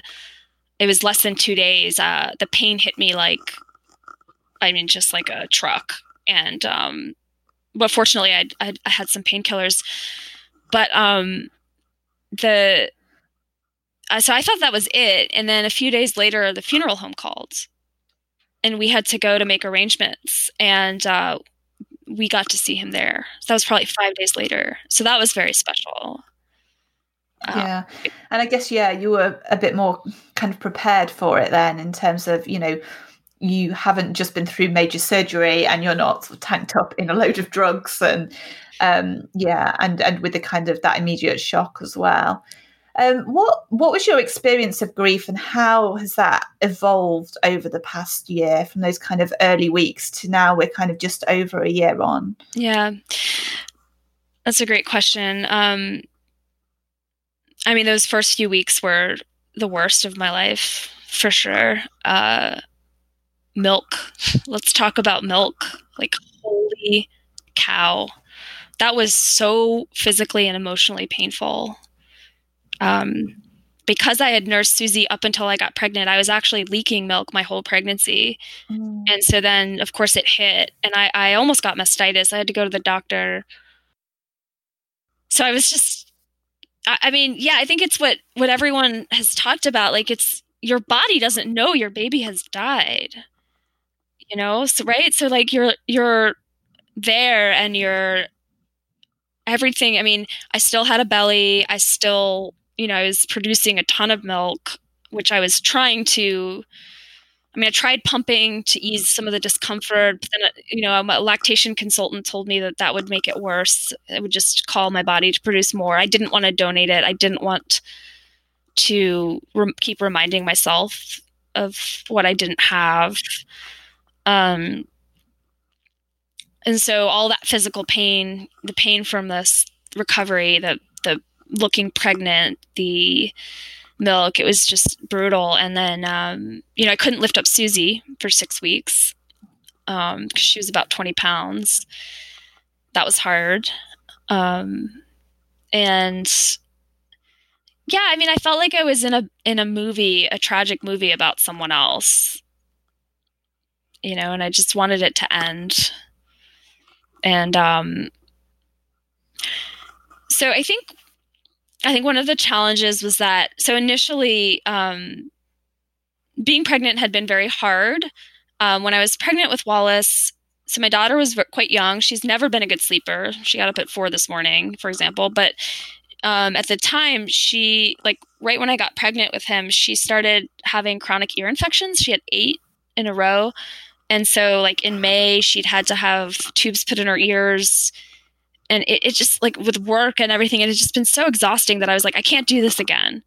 it was less than two days. Uh, the pain hit me like, I mean, just like a truck, and um, but fortunately, I I had some painkillers, but um, the uh, so I thought that was it. And then a few days later, the funeral home called, and we had to go to make arrangements, and uh, we got to see him there. So that was probably five days later. So that was very special. Uh, yeah, and I guess yeah, you were a bit more kind of prepared for it then, in terms of you know you haven't just been through major surgery and you're not tanked up in a load of drugs and um yeah and and with the kind of that immediate shock as well um, what what was your experience of grief, and how has that evolved over the past year, from those kind of early weeks to now? We're kind of just over a year on. Yeah, that's a great question. Um, I mean, those first few weeks were the worst of my life for sure. Uh, milk. Let's talk about milk. Like, holy cow. That was so physically and emotionally painful um, because I had nursed Susie up until I got pregnant, I was actually leaking milk my whole pregnancy. Mm. And so then, of course, it hit, and I, I almost got mastitis. I had to go to the doctor. So I was just, I, I mean, yeah, I think it's what what everyone has talked about. Like, it's your body doesn't know your baby has died. You know, so right, so like you're you're there and you're everything. I mean, I still had a belly. I still you know, I was producing a ton of milk, which I was trying to. I mean, I tried pumping to ease some of the discomfort, but then, you know, a lactation consultant told me that that would make it worse. It would just call my body to produce more. I didn't want to donate it. I didn't want to re- keep reminding myself of what I didn't have. Um, and so all that physical pain, the pain from this recovery, the the looking pregnant, the milk, it was just brutal. And then, um, you know, I couldn't lift up Susie for six weeks because um, she was about 20 pounds. That was hard. Um, and yeah, I mean, I felt like I was in a in a movie, a tragic movie about someone else, you know, and I just wanted it to end. And um, so I think I think one of the challenges was that so initially um, being pregnant had been very hard. Um, when I was pregnant with Wallace, so my daughter was quite young. She's never been a good sleeper. She got up at four this morning, for example. But um, at the time, she, like, right when I got pregnant with him, she started having chronic ear infections. She had eight in a row. And so, like, in May, she'd had to have tubes put in her ears. And it, it just, like, with work and everything, it had just been so exhausting that I was like, I can't do this again.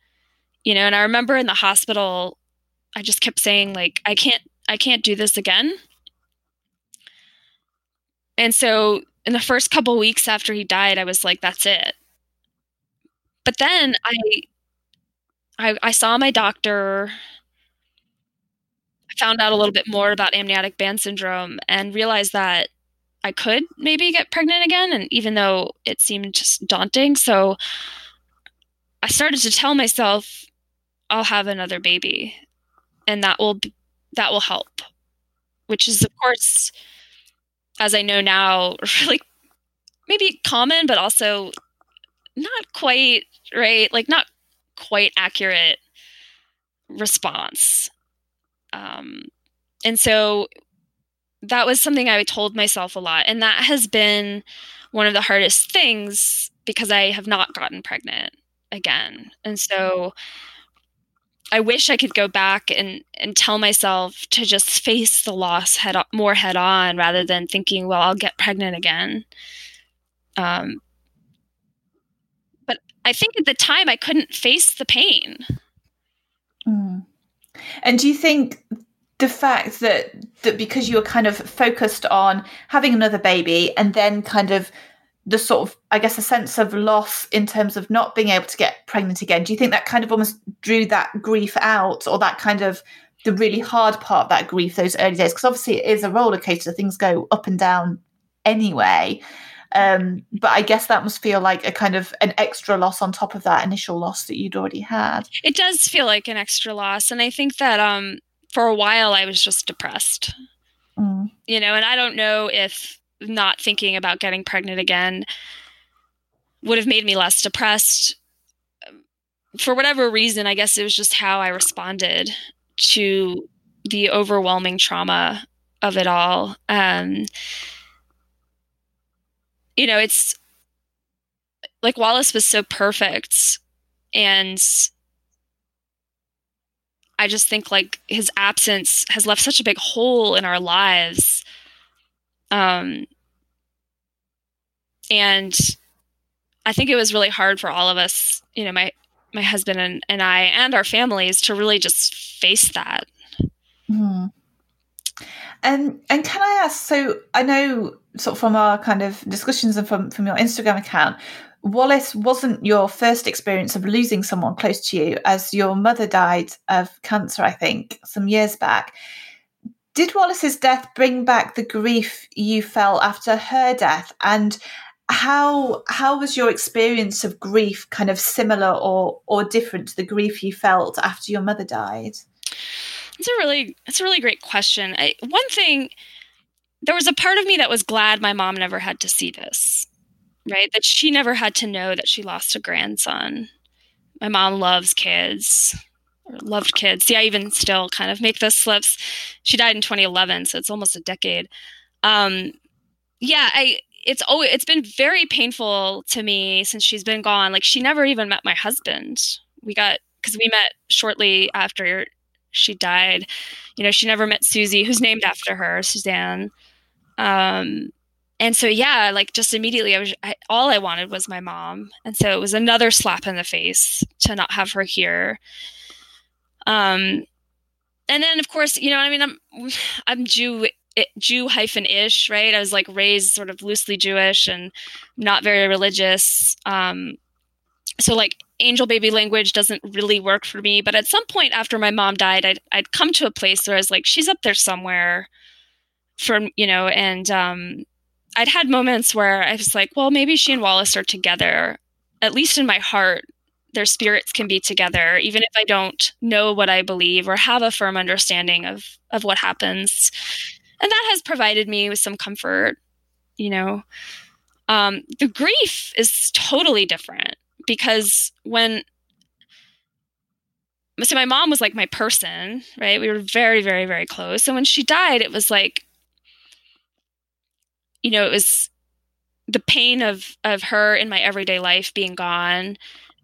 You know, and I remember in the hospital, I just kept saying, like, I can't, I can't do this again. And so in the first couple weeks after he died, I was like, that's it. But then I, I, I saw my doctor. Found out a little bit more about amniotic band syndrome and realized that I could maybe get pregnant again. And even though it seemed just daunting, so I started to tell myself, I'll have another baby, and that will that will help. Which is, of course, as I know now, really maybe common, but also not quite right, like not quite accurate response. Um, and so that was something I told myself a lot. And that has been one of the hardest things because I have not gotten pregnant again. And so I wish I could go back and, and tell myself to just face the loss head on, more head on rather than thinking, well, I'll get pregnant again. Um, but I think at the time I couldn't face the pain. Mm. And do you think the fact that that because you were kind of focused on having another baby and then kind of the sort of i guess a sense of loss in terms of not being able to get pregnant again do you think that kind of almost drew that grief out or that kind of the really hard part that grief those early days? Because obviously it is a roller coaster. Things go up and down anyway. Um, but i guess that must feel like a kind of an extra loss on top of that initial loss that you'd already had. It does feel like an extra loss. And i think that um, for a while i was just depressed mm. you know and i don't know if not thinking about getting pregnant again would have made me less depressed. For whatever reason, I guess it was just how I responded to the overwhelming trauma of it all. Um, you know, it's like Wallace was so perfect. And I just think like his absence has left such a big hole in our lives um, and I think it was really hard for all of us, you know, my my husband and, and I and our families to really just face that. Mm. And and can I ask? So I know, sort of from our kind of discussions and from from your Instagram account, Wallace wasn't your first experience of losing someone close to you, as your mother died of cancer, I think, some years back. Did Wallace's death bring back the grief you felt after her death? And how how was your experience of grief kind of similar or or different to the grief you felt after your mother died? It's a really it's a really great question. I, one thing there was a part of me that was glad my mom never had to see this. Right? That she never had to know that she lost a grandson. My mom loves kids or loved kids. See, I even still kind of make those slips. She died in 2011, so it's almost a decade. Um, yeah, I it's always it's been very painful to me since she's been gone. Like she never even met my husband. We got because we met shortly after she died. You know, she never met Susie, who's named after her, Suzanne. Um, and so yeah, like just immediately, I was I, all I wanted was my mom, and so it was another slap in the face to not have her here. Um, and then of course, you know, I mean, I'm I'm Jew Jew hyphen ish, right? I was like raised sort of loosely Jewish and not very religious. Um, so like angel baby language doesn't really work for me. But at some point after my mom died, I'd I'd come to a place where I was like, she's up there somewhere, from you know, and um, I'd had moments where I was like, well, maybe she and Wallace are together, at least in my heart their spirits can be together, even if I don't know what I believe or have a firm understanding of of what happens. And that has provided me with some comfort, you know. Um, the grief is totally different because when so my mom was like my person, right? We were very, very, very close. So when she died, it was like, you know, it was the pain of of her in my everyday life being gone,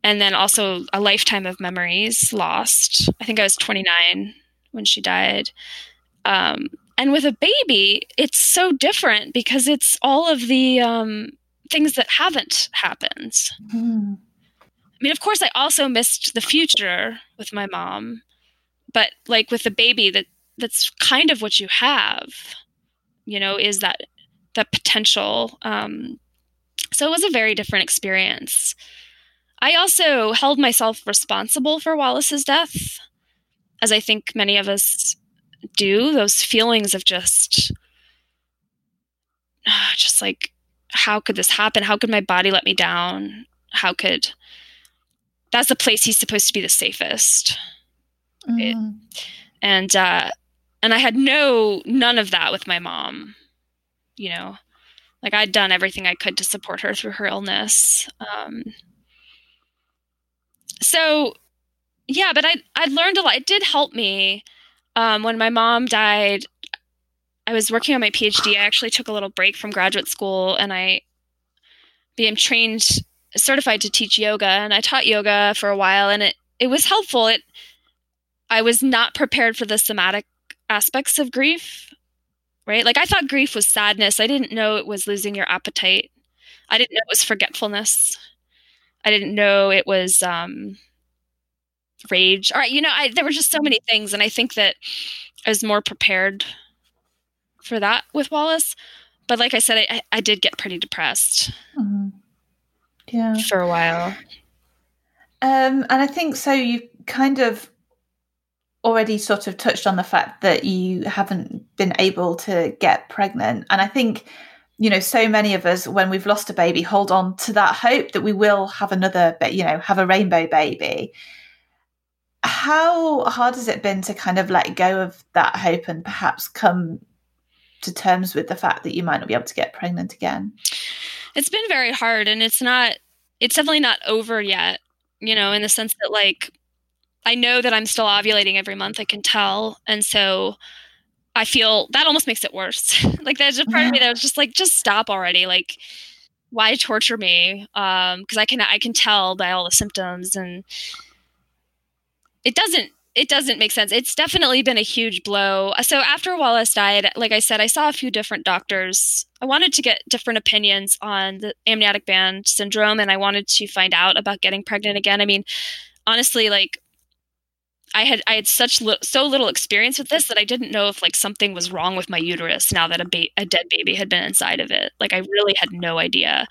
and then also a lifetime of memories lost. I think I was 29 when she died. Um, and with a baby, it's so different because it's all of the um, things that haven't happened. Mm. I mean, of course, I also missed the future with my mom, but like with the baby, that that's kind of what you have. You know, is that that potential? Um, so it was a very different experience. I also held myself responsible for Wallace's death, as I think many of us do. Those feelings of just, just like how could this happen? How could my body let me down? How could that's the place he's supposed to be the safest. Mm. It, and uh and I had no none of that with my mom. You know, like I'd done everything I could to support her through her illness. Um so yeah, but I I learned a lot. It did help me um, when my mom died. I was working on my PhD. I actually took a little break from graduate school and I became trained, certified to teach yoga. And I taught yoga for a while and it, it was helpful. It, I was not prepared for the somatic aspects of grief, right? Like I thought grief was sadness. I didn't know it was losing your appetite. I didn't know it was forgetfulness. I didn't know it was um, rage. All right, you know, I, there were just so many things, and I think that I was more prepared for that with Wallace. But like I said, I, I did get pretty depressed. Mm-hmm. Yeah. For a while. Um, and I think so. You kind of already sort of touched on the fact that you haven't been able to get pregnant. And I think, you know, so many of us, when we've lost a baby, hold on to that hope that we will have another, you know, have a rainbow baby how hard has it been to kind of let go of that hope and perhaps come to terms with the fact that you might not be able to get pregnant again? It's been very hard and it's not it's definitely not over yet, you know, in the sense that like I know that I'm still ovulating every month, I can tell. And so I feel that almost makes it worse. like there's a part yeah. of me that was just like, just stop already. Like, why torture me? Um, because I can I can tell by all the symptoms and it doesn't it doesn't make sense. It's definitely been a huge blow. So after Wallace died, like I said, I saw a few different doctors. I wanted to get different opinions on the amniotic band syndrome and I wanted to find out about getting pregnant again. I mean, honestly, like I had I had such li- so little experience with this that I didn't know if like something was wrong with my uterus now that a ba- a dead baby had been inside of it. Like I really had no idea.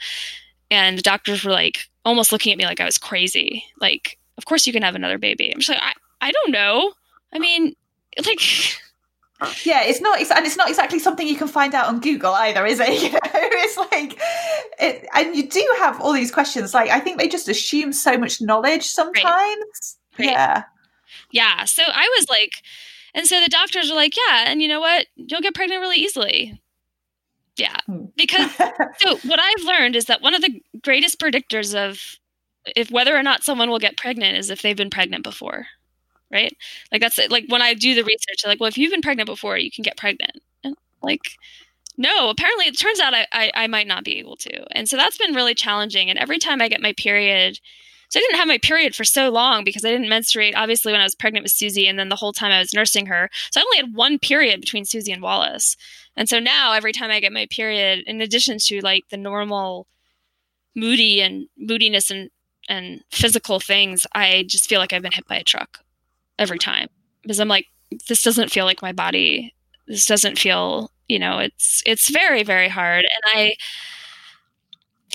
And the doctors were like almost looking at me like I was crazy. Like of course you can have another baby. I'm just like, I, I don't know. I mean, like, yeah, it's not, and it's not exactly something you can find out on Google either, is it? You know, it's like, it, and you do have all these questions. Like, I think they just assume so much knowledge sometimes. Right. Right. Yeah, yeah. So I was like, and so the doctors are like, yeah, and you know what? You'll get pregnant really easily. Yeah, hmm. because so what I've learned is that one of the greatest predictors of if whether or not someone will get pregnant is if they've been pregnant before right like that's it like when i do the research like well if you've been pregnant before you can get pregnant and like no apparently it turns out I, I, I might not be able to and so that's been really challenging and every time i get my period so i didn't have my period for so long because i didn't menstruate obviously when i was pregnant with susie and then the whole time i was nursing her so i only had one period between susie and wallace and so now every time i get my period in addition to like the normal moody and moodiness and and physical things, I just feel like I've been hit by a truck every time because I'm like, this doesn't feel like my body. This doesn't feel, you know, it's it's very very hard. And I,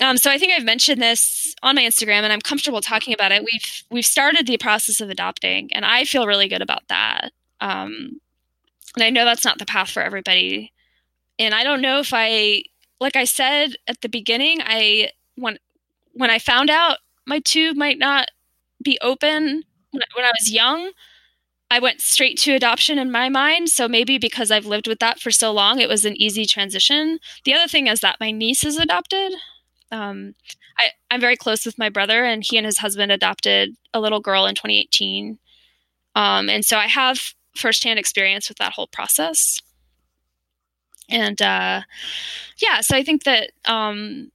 um, so I think I've mentioned this on my Instagram, and I'm comfortable talking about it. We've we've started the process of adopting, and I feel really good about that. Um, and I know that's not the path for everybody. And I don't know if I, like I said at the beginning, I when when I found out my tube might not be open when, when I was young. I went straight to adoption in my mind. So maybe because I've lived with that for so long, it was an easy transition. The other thing is that my niece is adopted. Um, I, am very close with my brother, and he and his husband adopted a little girl in 2018. Um, and so I have firsthand experience with that whole process. And uh, yeah, so I think that um,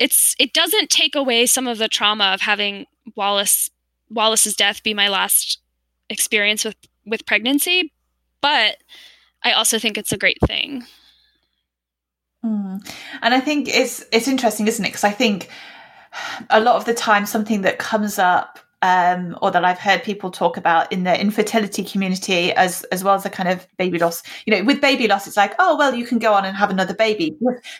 it's it doesn't take away some of the trauma of having Wallace Wallace's death be my last experience with with pregnancy, but I also think it's a great thing. Mm. And I think it's it's interesting, isn't it? Because I think a lot of the time something that comes up um, or that I've heard people talk about in the infertility community as as well as the kind of baby loss. You know, with baby loss, it's like, oh well, you can go on and have another baby.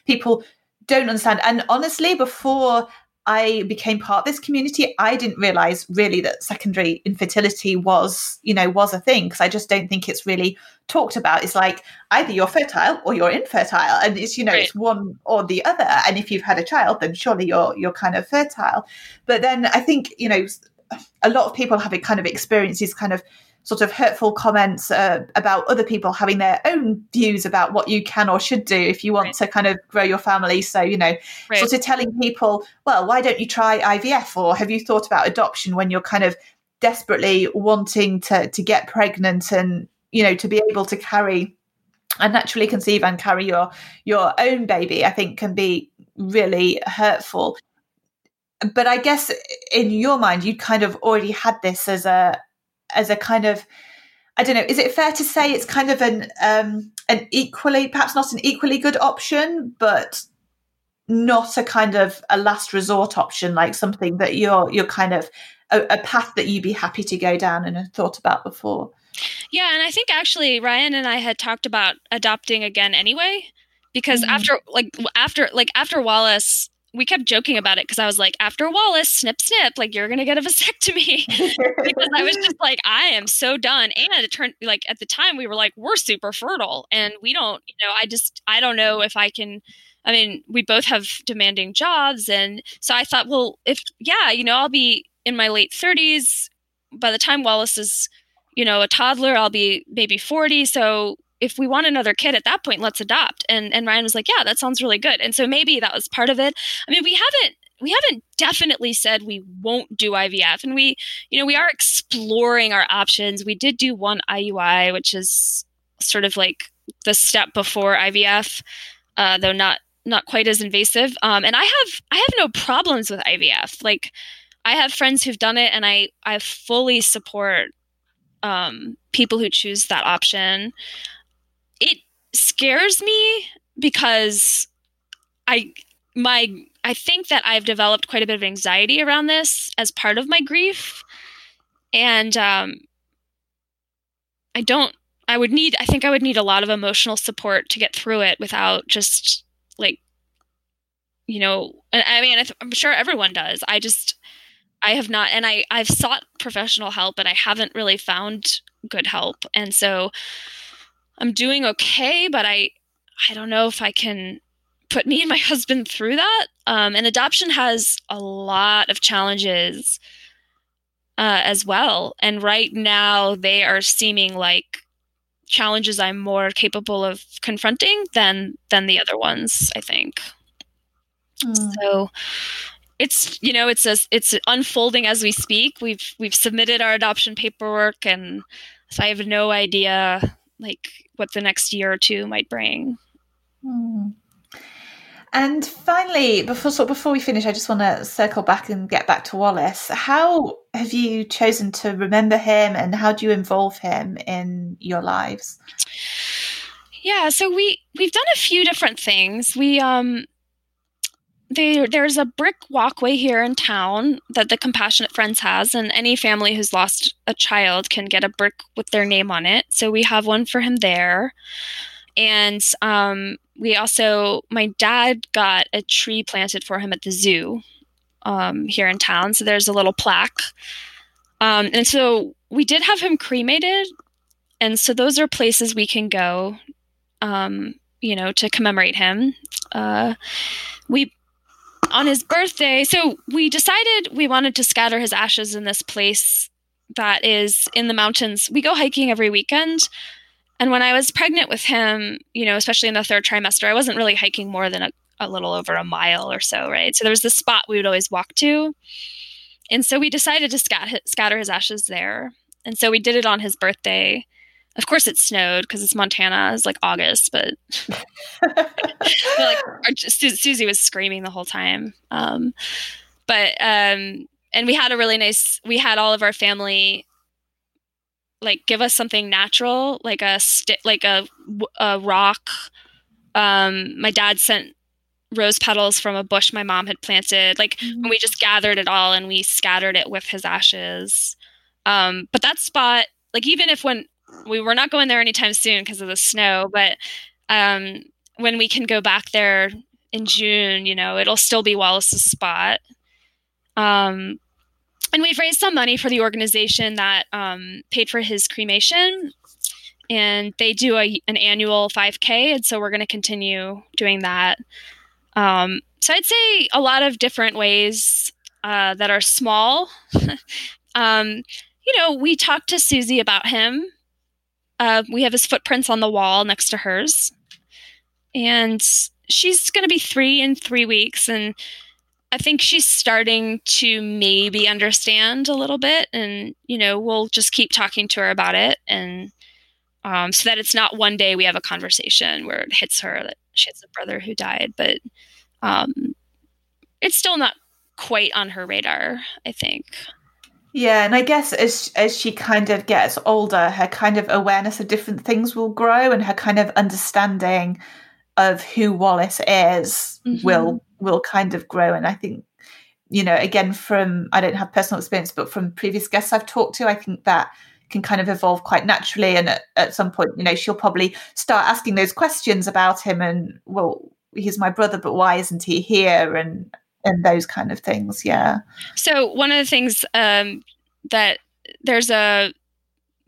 People don't understand. And honestly, before I became part of this community, I didn't realize really that secondary infertility was, you know, was a thing because I just don't think it's really talked about. It's like either you're fertile or you're infertile, and it's you know right. it's one or the other. And if you've had a child, then surely you're you're kind of fertile. But then I think you know a lot of people have kind of experiences kind of sort of hurtful comments uh, about other people having their own views about what you can or should do if you want right. to kind of grow your family. So, you know, right. sort of telling people, well, why don't you try IVF or have you thought about adoption when you're kind of desperately wanting to to get pregnant and, you know, to be able to carry and naturally conceive and carry your your own baby, I think can be really hurtful but I guess in your mind, you kind of already had this as a as a kind of I don't know. Is it fair to say it's kind of an um, an equally, perhaps not an equally good option, but not a kind of a last resort option, like something that you're you're kind of a, a path that you'd be happy to go down and have thought about before. Yeah, and I think actually Ryan and I had talked about adopting again anyway, because mm-hmm. after like after like after Wallace we kept joking about it because I was like, after Wallace, snip, snip, like you're gonna get a vasectomy because I was just like, I am so done. And it turned like at the time we were like, we're super fertile, and we don't, you know, I just I don't know if I can. I mean, we both have demanding jobs, and so I thought, well, if yeah, you know, I'll be in my late 30s by the time Wallace is, you know, a toddler. I'll be maybe 40, so if we want another kid at that point, let's adopt. And and Ryan was like, yeah, that sounds really good. And so maybe that was part of it. I mean, we haven't we haven't definitely said we won't do IVF, and we you know we are exploring our options. We did do one IUI, which is sort of like the step before IVF, uh, though not not quite as invasive. Um, and I have I have no problems with IVF. Like I have friends who've done it, and I I fully support um, people who choose that option scares me because I my I think that I've developed quite a bit of anxiety around this as part of my grief, and um, I don't. I would need. I think I would need a lot of emotional support to get through it without just like, you know. I mean, I'm sure everyone does. I just, I have not, and I I've sought professional help, and I haven't really found good help, and so I'm doing okay, but I I don't know if I can put me and my husband through that. Um, and adoption has a lot of challenges uh, as well. And right now, they are seeming like challenges I'm more capable of confronting than than the other ones. I think. Mm. So it's you know it's a, it's unfolding as we speak. We've we've submitted our adoption paperwork, and so I have no idea like what the next year or two might bring. Hmm. And finally, before so before we finish, I just want to circle back and get back to Wallace. How have you chosen to remember him, and how do you involve him in your lives? Yeah, so we we've done a few different things. We um there, there's a brick walkway here in town that the Compassionate Friends has, and any family who's lost a child can get a brick with their name on it. So we have one for him there. And um, we also, my dad got a tree planted for him at the zoo um, here in town. So there's a little plaque. Um, and so we did have him cremated. And so those are places we can go, um, you know, to commemorate him. Uh, we on his birthday, so we decided we wanted to scatter his ashes in this place that is in the mountains. We go hiking every weekend. And when I was pregnant with him, you know, especially in the third trimester, I wasn't really hiking more than a, a little over a mile or so, right? So there was this spot we would always walk to. And so we decided to scat- scatter his ashes there. and so we did it on his birthday. Of course, it snowed because it's Montana. It's like August, but, like our, Su- Susie was screaming the whole time. Um, but um, and we had a really nice. We had all of our family like give us something natural, like a stick, like a, a rock. Um, my dad sent rose petals from a bush my mom had planted. Like mm-hmm. we just gathered it all and we scattered it with his ashes. Um, but that spot, like even if when we were not going there anytime soon because of the snow, but um, when we can go back there in June, you know, it'll still be Wallace's spot. Um, and we've raised some money for the organization that um, paid for his cremation and they do a, an annual 5k and so we're going to continue doing that. Um, so i'd say a lot of different ways uh, that are small. Um, you know we talked to susie about him uh, we have his footprints on the wall next to hers and she's going to be three in three weeks and I think she's starting to maybe understand a little bit, and you know, we'll just keep talking to her about it, and um, so that it's not one day we have a conversation where it hits her that she has a brother who died, but um, it's still not quite on her radar. I think. Yeah, and I guess as as she kind of gets older, her kind of awareness of different things will grow, and her kind of understanding of who Wallace is mm-hmm. will will kind of grow. And I think, you know, again, from I don't have personal experience, but from previous guests I've talked to, I think that can kind of evolve quite naturally. And at, at some point, you know, she'll probably start asking those questions about him and, well, he's my brother, but why isn't he here? And and those kind of things. Yeah. So one of the things um, that there's a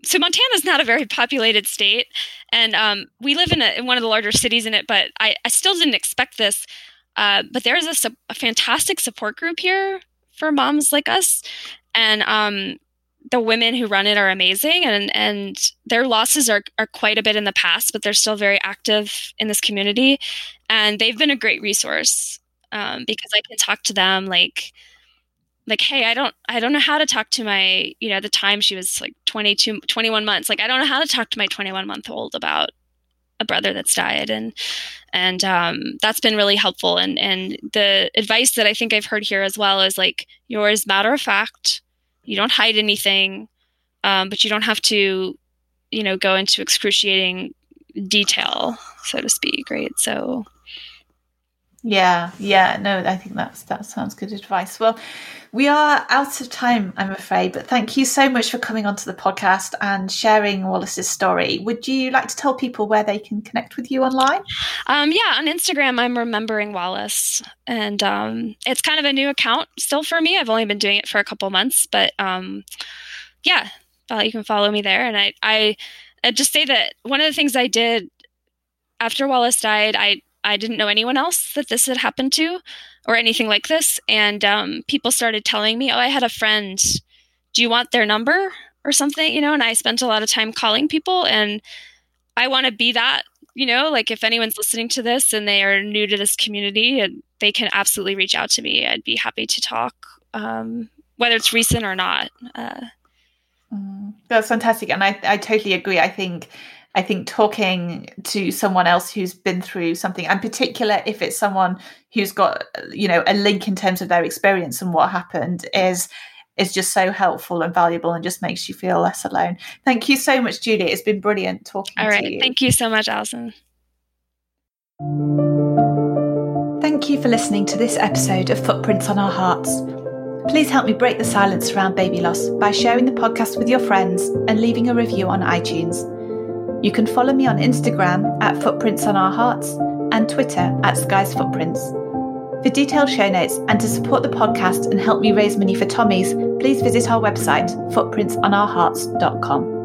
so Montana is not a very populated state, and um, we live in, a, in, one of the larger cities in it. But I, I still didn't expect this. Uh, but there's a, a, fantastic support group here for moms like us, and um, the women who run it are amazing. And and their losses are are quite a bit in the past, but they're still very active in this community, and they've been a great resource um, because I can talk to them like like hey i don't i don't know how to talk to my you know at the time she was like 22 21 months like i don't know how to talk to my 21 month old about a brother that's died and and um, that's been really helpful and and the advice that i think i've heard here as well is like yours matter of fact you don't hide anything um, but you don't have to you know go into excruciating detail so to speak right? So yeah, yeah, no, I think that's that sounds good advice. Well, we are out of time, I'm afraid, but thank you so much for coming onto the podcast and sharing Wallace's story. Would you like to tell people where they can connect with you online? Um, yeah, on Instagram, I'm remembering Wallace, and um, it's kind of a new account still for me. I've only been doing it for a couple months, but um, yeah, uh, you can follow me there. And I, I, I just say that one of the things I did after Wallace died, I I didn't know anyone else that this had happened to or anything like this. And um, people started telling me, oh, I had a friend. Do you want their number or something? You know, and I spent a lot of time calling people. And I want to be that, you know, like if anyone's listening to this and they are new to this community, and they can absolutely reach out to me. I'd be happy to talk, um, whether it's recent or not. Uh, mm, that's fantastic. And I, I totally agree. I think I think talking to someone else who's been through something, and particular if it's someone who's got you know a link in terms of their experience and what happened, is is just so helpful and valuable, and just makes you feel less alone. Thank you so much, Julie. It's been brilliant talking All right, to you. Thank you so much, Alison. Thank you for listening to this episode of Footprints on Our Hearts. Please help me break the silence around baby loss by sharing the podcast with your friends and leaving a review on iTunes. You can follow me on Instagram at Footprints on Our Hearts and Twitter at Skies Footprints. For detailed show notes and to support the podcast and help me raise money for Tommy's, please visit our website, footprintsonourhearts.com.